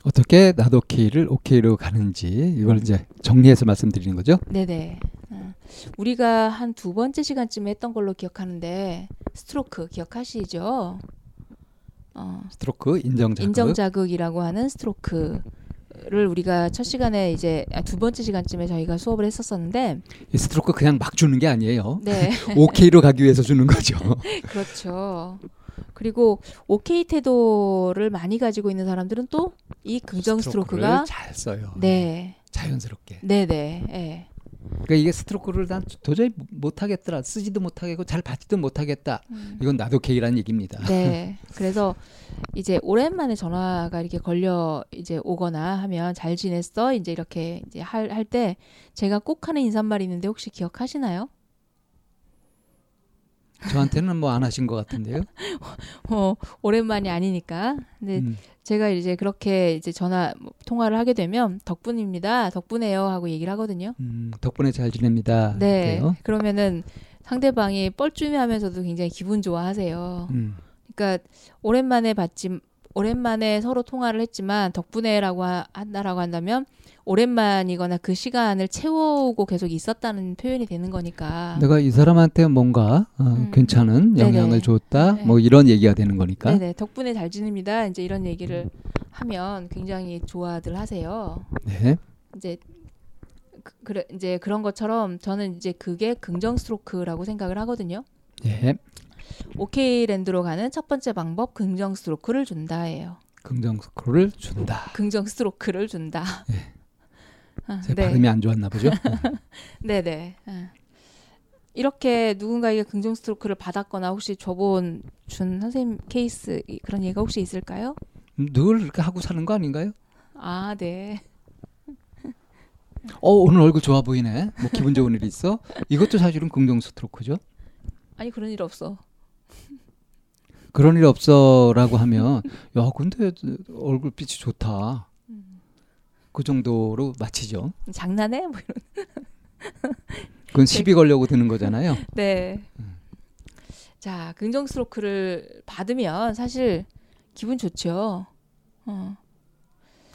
어떻게 not OK를 OK로 가는지 이걸 이제 정리해서 말씀드리는 거죠. 네네. 어, 우리가 한 두 번째 시간쯤에 했던 걸로 기억하는데 stroke 기억하시죠? 어, stroke 인정 자극. 인정 자극이라고 하는 stroke를 우리가 첫 시간에 이제 아, 두 번째 시간쯤에 저희가 수업을 했었었는데 이 스트로크 그냥 막 주는 게 아니에요. 네. OK로 가기 위해서 주는 거죠. 그렇죠. 그리고 오케이 태도를 많이 가지고 있는 사람들은 또 이 긍정 스트로크가 잘 써요. 네, 자연스럽게. 네, 네, 예. 그러니까 이게 스트로크를 난 도저히 못 하겠더라. 쓰지도 못하겠고 잘 받지도 못하겠다. 음. 이건 나도 K라는 얘기입니다. 네. 그래서 이제 오랜만에 전화가 이렇게 걸려 이제 오거나 하면 잘 지냈어? 이제 이렇게 이제 할 할 때 제가 꼭 하는 인사말이 있는데 혹시 기억하시나요? 저한테는 뭐 안 하신 것 같은데요. 어, 오랜만이 아니니까. 근데 음. 제가 이제 그렇게 이제 전화 뭐 통화를 하게 되면 덕분입니다. 덕분에요 하고 얘기를 하거든요. 음, 덕분에 잘 지냅니다. 네. 이렇게요. 그러면은 상대방이 뻘쭘해하면서도 굉장히 기분 좋아하세요. 음. 그러니까 오랜만에 봤지 오랜만에 서로 통화를 했지만 덕분에라고 하- 한다라고 한다면 오랜만이거나 그 시간을 채우고 계속 있었다는 표현이 되는 거니까. 내가 이 사람한테 뭔가 어, 아. 음. 괜찮은 네네. 영향을 줬다. 네. 뭐 이런 얘기가 되는 거니까. 네네 덕분에 잘 지냅니다. 이제 이런 얘기를 하면 굉장히 좋아들 하세요. 네. 이제 그, 그래 이제 그런 것처럼 저는 이제 그게 긍정 스트로크라고 생각을 하거든요. 예. 오케이 랜드로 가는 첫 번째 방법 긍정 스트로크를 준다예요. 긍정 스크롤을 준다. 긍정 스트로크를 준다. 예. 아, 제 네. 발음이 안 좋았나 보죠. 네네. 예. 이렇게 누군가에게 긍정 스트로크를 받았거나 혹시 저번 준 선생님 케이스 이- 그런 얘기가 혹시 있을까요? 늘 이렇게 하고 사는 거 아닌가요? 아, 네. 어 오늘 얼굴 좋아 보이네. 뭐 기분 좋은 일 있어? 이것도 사실은 긍정 스트로크죠. 아니 그런 일 없어. 그런 일 없어라고 하면 야 근데 얼굴 빛이 좋다. 그 정도로 마치죠. 장난해? 뭐 이런. 그건 시비 걸려고 드는 거잖아요. 네. 음. 자, 긍정 stroke를 받으면 사실 기분 좋죠. 어.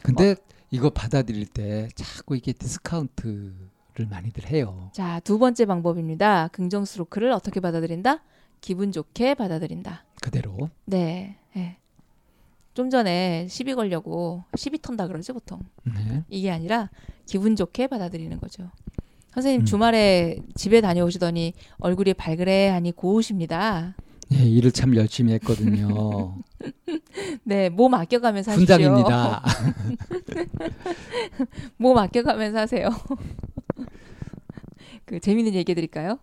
근데 이거 받아들일 때 자꾸 이게 디스카운트를 많이들 해요. 자, 두 번째 방법입니다. 긍정 stroke를 어떻게 받아들인다? 기분 좋게 받아들인다. 그대로. 네. 네. 좀 전에 시비 걸려고 시비 턴다 그러죠, 보통. 네. 이게 아니라 기분 좋게 받아들이는 거죠. 선생님 음. 주말에 집에 다녀오시더니 얼굴이 발그레 하니 고우십니다. 예, 일을 참 열심히 했거든요. 네, 몸 아껴가면서 하십시오. 훈장입니다. 몸 아껴가면서 하세요. 그 재밌는 얘기 해드릴까요?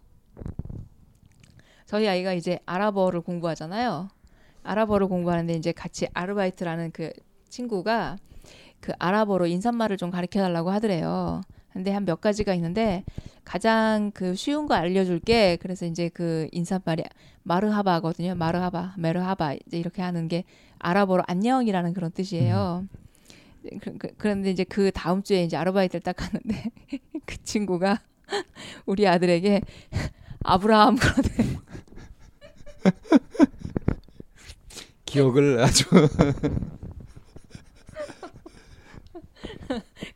저희 아이가 이제 아랍어를 공부하잖아요. 아랍어를 공부하는데 이제 같이 아르바이트라는 그 친구가 그 아랍어로 인사말을 좀 가르쳐 달라고 하더래요. 근데 한 몇 가지가 있는데 가장 그 쉬운 거 알려줄게. 그래서 이제 그 인사말이 마르하바거든요. 마르하바, 메르하바 이제 이렇게 하는 게 아랍어로 안녕이라는 그런 뜻이에요. 그, 그, 그런데 이제 그 다음 주에 이제 아르바이트를 딱 하는데 그 친구가 우리 아들에게 아브라함 그러대. 기억을 아주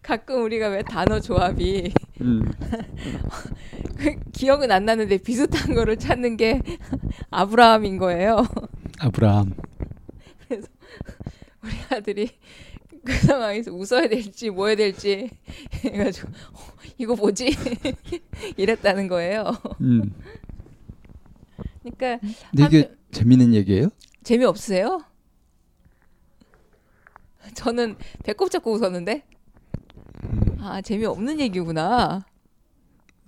가끔 우리가 왜 단어 조합이 음, 그 기억은 안 나는데 비슷한 거를 찾는 게 아브라함인 거예요. 아브라함. 우리 아들이 그 상황에서 웃어야 될지 뭐 해야 될지 해가지고 어, 이거 뭐지 이랬다는 거예요. 음. 그러니까 근데 이게 재밌는 얘기예요? 재미 없으세요? 저는 배꼽 잡고 웃었는데 음. 아 재미 없는 얘기구나.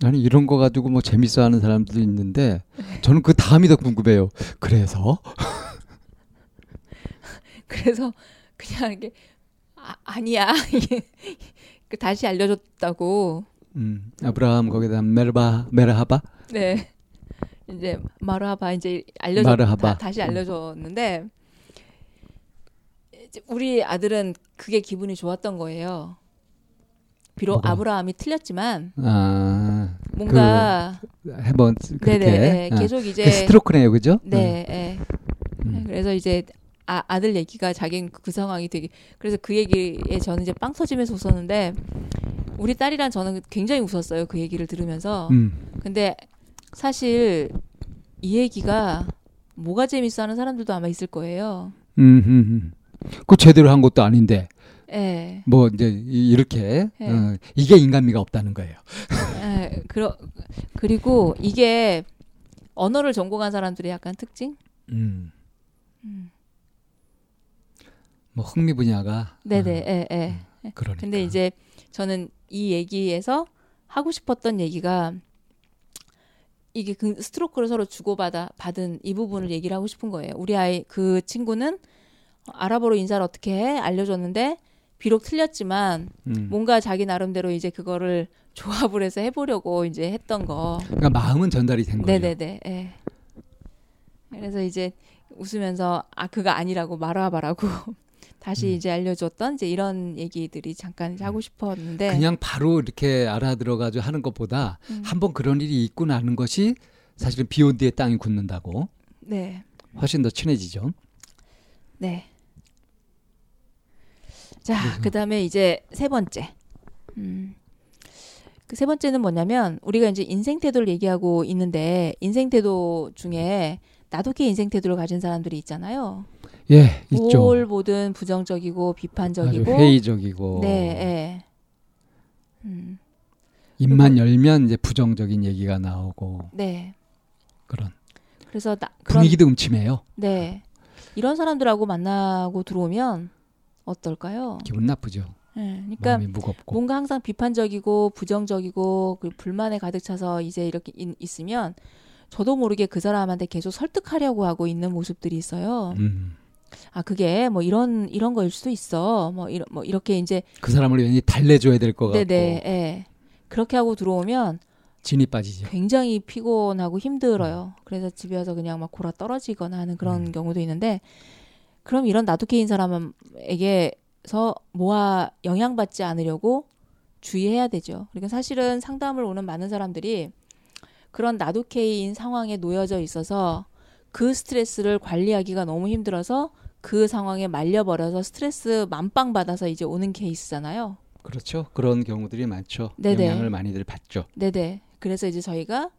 아니 이런 거 가지고 뭐 재밌어 하는 사람들도 있는데 저는 그 다음이 더 궁금해요. 그래서 그래서 그냥 이게 아, 이게 그 다시 알려줬다고 음, 아브라함 거기다 메르바 메르하바 네 이제 마르하바 이제 알려줬 마르하바. 다, 다시 알려줬는데 우리 아들은 그게 기분이 좋았던 거예요. 비록 뭐가? 아브라함이 틀렸지만 아 뭔가 해본 그렇게 네네 아, 계속 이제 그 스트로크네요, 그죠? 네, 예. 음. 그래서 이제 아, 아들 얘기가 자기는 그 상황이 되게 그래서 그 얘기에 저는 이제 빵 터지면서 웃었는데 우리 딸이랑 저는 굉장히 웃었어요 그 얘기를 들으면서 음, 근데 사실 이 얘기가 뭐가 재밌어 하는 사람들도 아마 있을 거예요. 음, 음, 음. 그 제대로 한 것도 아닌데 예. 뭐 이제 이- 이렇게 네. 어, 이게 인간미가 없다는 거예요. 예. 그러, 그리고 이게 언어를 전공한 사람들의 약간 특징? 음. 음. 뭐 흥미 분야가 네네, 예, 예. 어, 그러니까. 근데 이제 저는 이 얘기에서 하고 싶었던 얘기가 이게 그 스트로크를 서로 주고받아 받은 이 부분을 얘기를 하고 싶은 거예요. 우리 아이 그 친구는 아랍어로 인사를 어떻게 해 알려줬는데 비록 틀렸지만 음. 뭔가 자기 나름대로 이제 그거를 조합을 해서 해보려고 이제 했던 거. 그러니까 마음은 전달이 된 거죠. 네네네. 예. 그래서 이제 웃으면서 아 그거 아니라고 말아봐라고 다시 음. 이제 알려줬던 이제 이런 얘기들이 잠깐 하고 싶었는데 그냥 바로 이렇게 알아들어가지고 하는 것보다 음. 한번 그런 일이 있고 나는 것이 사실은 비온 뒤에 땅이 굳는다고 네, 훨씬 더 친해지죠. 네. 자, 그래서- 그 다음에 이제 세 번째. 음. 그 세 번째는 뭐냐면 우리가 이제 인생 태도를 얘기하고 있는데 인생 태도 중에 나도 게 인생 태도를 가진 사람들이 있잖아요. 예, 있죠. 뭘 보든 부정적이고 비판적이고 회의적이고. 네, 예. 음, 입만 열면 이제 부정적인 얘기가 나오고 네. 그런 그래서 나, 그런 분위기도 음침해요. 네. 이런 사람들하고 만나고 들어오면 어떨까요? 기분 나쁘죠. 네, 그러니까. 뭔가 항상 비판적이고 부정적이고 그 불만에 가득 차서 이제 이렇게 있, 있으면 저도 모르게 그 사람한테 계속 설득하려고 하고 있는 모습들이 있어요. 음. 아 그게 뭐 이런 이런 거일 수도 있어. 뭐 이런 뭐 이렇게 이제 그 사람을 왠지 달래줘야 될 것 같고 네네 예. 그렇게 하고 들어오면 진이 빠지죠. 굉장히 피곤하고 힘들어요. 그래서 집에 와서 그냥 막 골아 떨어지거나 하는 그런 음. 경우도 있는데 그럼 이런 나도케인 사람에게서 모아 영향받지 않으려고 주의해야 되죠. 그러니까 사실은 상담을 오는 많은 사람들이 그런 나도케인 상황에 놓여져 있어서 그 스트레스를 관리하기가 너무 힘들어서 그 상황에 말려버려서 스트레스 만빵 받아서 이제 오는 케이스잖아요. 그렇죠. 그런 경우들이 많죠. 네네. 영향을 많이들 받죠. 네네. 그래서 이제 저희가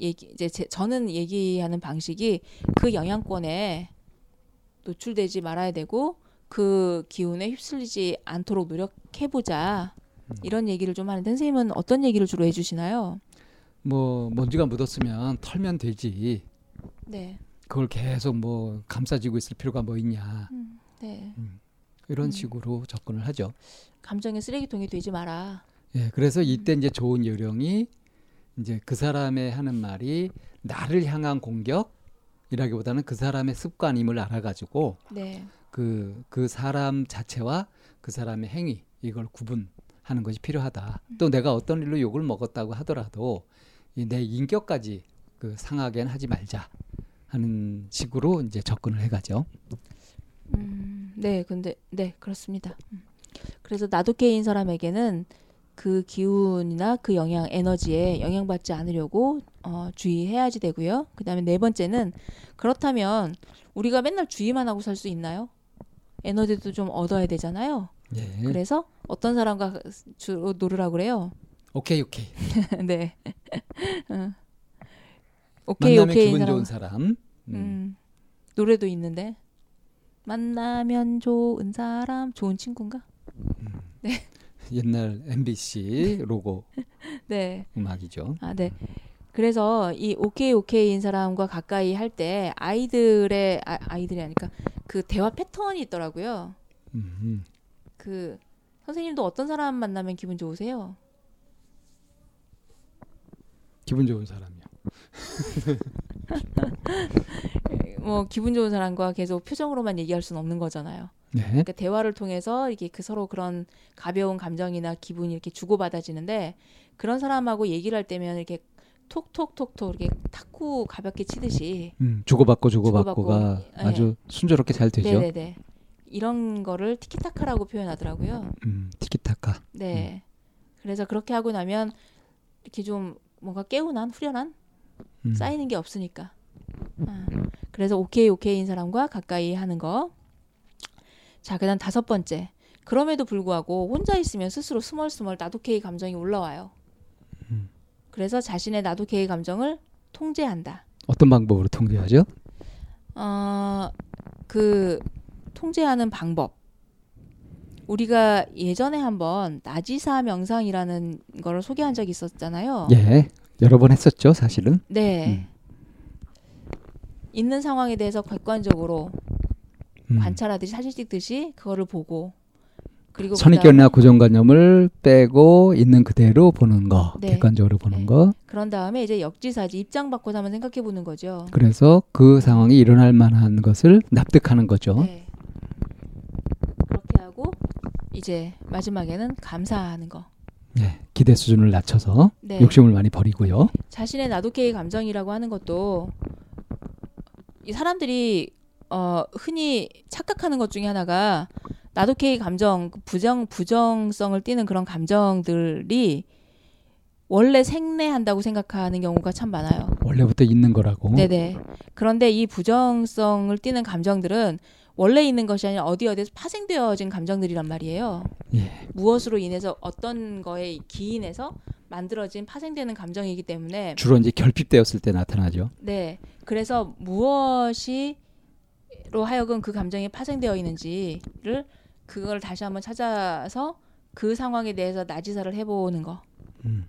얘기 이제 제, 저는 얘기하는 방식이 그 영향권에 노출되지 말아야 되고 그 기운에 휩쓸리지 않도록 노력해 보자. 음. 이런 얘기를 좀 하는데 선생님은 어떤 얘기를 주로 해주시나요? 뭐 먼지가 묻었으면 털면 되지. 네, 그걸 계속 뭐 감싸지고 있을 필요가 뭐 있냐. 네. 이런 음. 식으로 접근을 하죠. 감정의 쓰레기통이 되지 마라. 예, 그래서 이때 이제 좋은 요령이 이제 그 사람의 하는 말이 나를 향한 공격이라기보다는 그 사람의 습관임을 알아가지고 네, 그, 그 사람 자체와 그 사람의 행위 이걸 구분하는 것이 필요하다. 또 내가 어떤 일로 욕을 먹었다고 하더라도 이내 인격까지 그 상하게는 하지 말자 하는 식으로 이제 접근을 해가죠. 음, 네, 근데 네 그렇습니다. 음. 그래서 나도케인 사람에게는 그 기운이나 그 영향 에너지에 영향받지 않으려고 어, 주의해야지 되고요. 그다음에 네 번째는 그렇다면 우리가 맨날 주의만 하고 살 수 있나요? 에너지도 좀 얻어야 되잖아요. 예. 그래서 어떤 사람과 주로 놀으라 그래요. 오케이 오케이. 네. 어. 오케이 오케이 기분 사람. 좋은 사람. 음. 음. 노래도 있는데 만나면 좋은 사람 좋은 친구인가? 옛날 MBC 로고 네. 음악이죠. 아, 네. 그래서 이 오케이 오케이인 사람과 가까이 할 때 아이들의 아, 아이들이 아니까 그 대화 패턴이 있더라고요. 음. 그 선생님도 어떤 사람 만나면 기분 좋으세요? 기분 좋은 사람이요. 뭐 기분 좋은 사람과 계속 표정으로만 얘기할 수는 없는 거잖아요. 네. 그러니까 대화를 통해서 이게 그 서로 그런 가벼운 감정이나 기분이 이렇게 주고받아지는데 그런 사람하고 얘기를 할 때면 이렇게 톡톡톡톡 이렇게 탁구 가볍게 치듯이 음, 주고받고 주고받고가 주고받고, 예. 아주 순조롭게 잘 되죠. 네네네 이런 거를 티키타카라고 표현하더라고요. 음, 티키타카. 네. 그래서 그렇게 하고 나면 이렇게 좀 뭔가 깨운한 후련한 음. 쌓이는 게 없으니까. 아, 그래서 오케이 오케이인 사람과 가까이 하는 거. 자, 그다음 다섯 번째. 그럼에도 불구하고 혼자 있으면 스스로 스멀스멀 나도 케이 감정이 올라와요. 음. 그래서 자신의 나도 케이 감정을 통제한다. 어떤 방법으로 통제하죠? 어, 그 통제하는 방법. 우리가 예전에 한번 나지사 명상이라는 거를 소개한 적이 있었잖아요. 예. 여러 번 했었죠, 사실은. 네. 있는 상황에 대해서 객관적으로 음. 관찰하듯이 사진 찍듯이 그거를 보고 그리고 선입견이나 고정관념을 빼고 있는 그대로 보는 거, 네. 객관적으로 보는 네. 거. 그런 다음에 이제 역지사지 입장 바꿔서 한번 생각해 보는 거죠. 그래서 그 상황이 일어날 만한 것을 납득하는 거죠. 네. 그렇게 하고 이제 마지막에는 감사하는 거. 예, 기대 수준을 낮춰서 네. 욕심을 많이 버리고요. 자신의 나도케이 감정이라고 하는 것도 이 사람들이 어 흔히 착각하는 것 중에 하나가 나도케이 감정 그 부정 부정성을 띠는 그런 감정들이 원래 생내한다고 생각하는 경우가 참 많아요. 원래부터 있는 거라고. 네네. 그런데 이 부정성을 띠는 감정들은 원래 있는 것이 아니라 어디 어디에서 파생되어진 감정들이란 말이에요. 예. 무엇으로 인해서 어떤 거에 기인해서 만들어진 파생되는 감정이기 때문에 주로 이제 결핍되었을 때 나타나죠. 네. 그래서 무엇이 하여금 그 감정이 파생되어 있는지를 그걸 다시 한번 찾아서 그 상황에 대해서 나지사를 해보는 거. 음.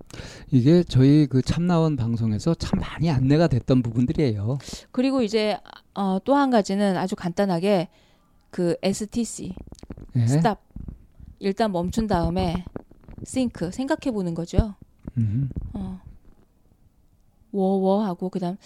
이게 저희 그 참나원 방송에서 참 많이 안내가 됐던 부분들이에요. 그리고 이제 어, 또 한 가지는 아주 간단하게 그 STC 예. stop 일단 멈춘 다음에 think 생각해 보는 거죠. 음. 어. 워워 하고 그다음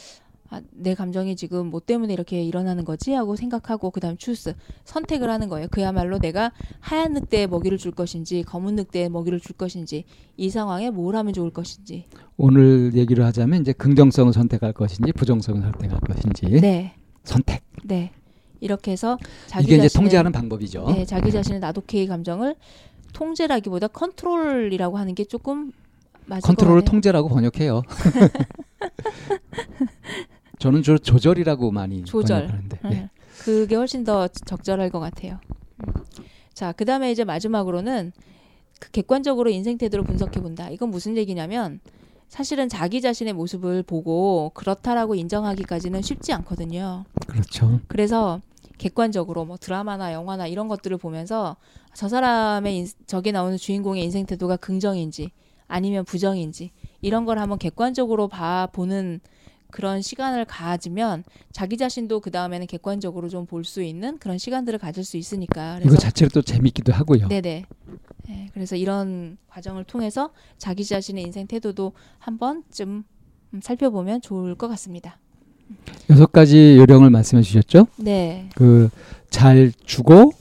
아, 내 감정이 지금 뭐 때문에 이렇게 일어나는 거지 하고 생각하고 그다음 choose 선택을 하는 거예요. 그야말로 내가 하얀 늑대에 먹이를 줄 것인지 검은 늑대에 먹이를 줄 것인지 이 상황에 뭘 하면 좋을 것인지. 오늘 얘기를 하자면 이제 긍정성을 선택할 것인지 부정성을 선택할 것인지 네, 선택. 네. 이렇게 해서 자기 이게 이제 자신의, 통제하는 방법이죠. 네, 자기 자신의 나도케이 감정을 통제라기보다 컨트롤이라고 하는 게 조금 맞을 컨트롤을. 통제라고 번역해요. 저는 주로 조절이라고 많이 조절. 번역하는데. 응. 예. 그게 훨씬 더 적절할 것 같아요. 음. 자, 그 다음에 이제 마지막으로는 그 객관적으로 인생 태도를 분석해 본다. 이건 무슨 얘기냐면 사실은 자기 자신의 모습을 보고 그렇다라고 인정하기까지는 쉽지 않거든요. 그렇죠. 그래서 객관적으로 뭐 드라마나 영화나 이런 것들을 보면서 저 사람의 인, 저기 나오는 주인공의 인생 태도가 긍정인지 아니면 부정인지 이런 걸 한번 객관적으로 봐 보는 그런 시간을 가지면 자기 자신도 그 다음에는 객관적으로 좀 볼 수 있는 그런 시간들을 가질 수 있으니까 이거 자체로 또 재밌기도 하고요. 네네 네, 그래서 이런 과정을 통해서 자기 자신의 인생 태도도 한 번쯤 음, 살펴보면 좋을 것 같습니다. 여섯 가지 요령을 말씀해 주셨죠. 네, 그 잘 주고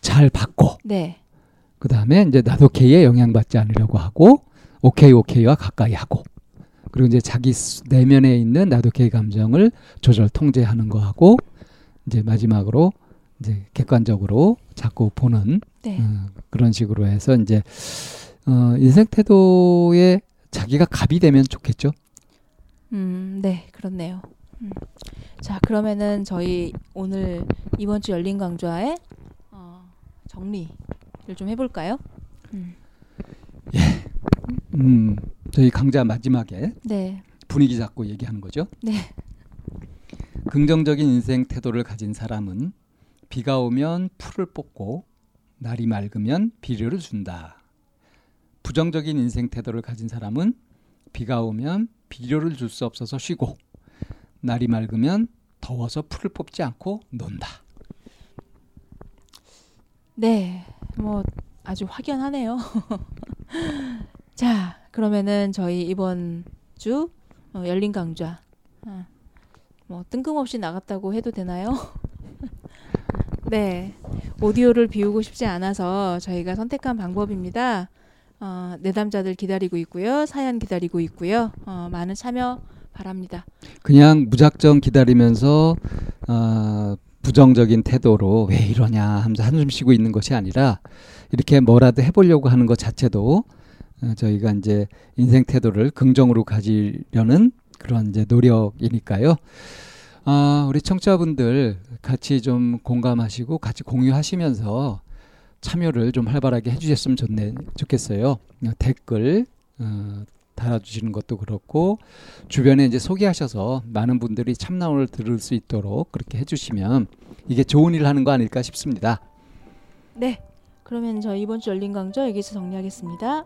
잘 받고 네, 그 다음에 이제 나도 K에 영향받지 않으려고 하고 오케이 오케이와 가까이 하고 그리고 이제 자기 스- 내면에 있는 나도 K 감정을 조절 통제하는 거하고 이제 마지막으로 이제 객관적으로 자꾸 보는 네. 어, 그런 식으로 해서 이제 어, 인생 태도에 자기가 갑이 되면 좋겠죠. 음, 네, 그렇네요. 음. 자, 그러면은 저희 오늘 이번 주 열린 강좌의 어, 정리를 좀 해볼까요? 음. 음, 저희 강좌 마지막에 네, 분위기 잡고 얘기하는 거죠. 네, 긍정적인 인생 태도를 가진 사람은 비가 오면 풀을 뽑고 날이 맑으면 비료를 준다. 부정적인 인생 태도를 가진 사람은 비가 오면 비료를 줄 수 없어서 쉬고 날이 맑으면 더워서 풀을 뽑지 않고 논다. 네, 뭐 아주 확연하네요. 자, 그러면은 저희 이번 주 어, 열린 강좌 어, 뭐 뜬금없이 나갔다고 해도 되나요? 네, 오디오를 비우고 싶지 않아서 저희가 선택한 방법입니다. 어, 내담자들 기다리고 있고요, 사연 기다리고 있고요, 어, 많은 참여 바랍니다. 그냥 무작정 기다리면서 어, 부정적인 태도로 왜 이러냐 하면서 한숨 쉬고 있는 것이 아니라 이렇게 뭐라도 해보려고 하는 것 자체도 어, 저희가 이제 인생 태도를 긍정으로 가지려는 그런 이제 노력이니까요. 아, 우리 청취자분들 같이 좀 공감하시고 같이 공유하시면서 참여를 좀 활발하게 해주셨으면 좋네, 좋겠어요. 어, 댓글 어, 달아주시는 것도 그렇고 주변에 이제 소개하셔서 많은 분들이 참나원을 들을 수 있도록 그렇게 해주시면 이게 좋은 일을 하는 거 아닐까 싶습니다. 네, 그러면 저희 이번 주 열린 강좌 여기서 정리하겠습니다.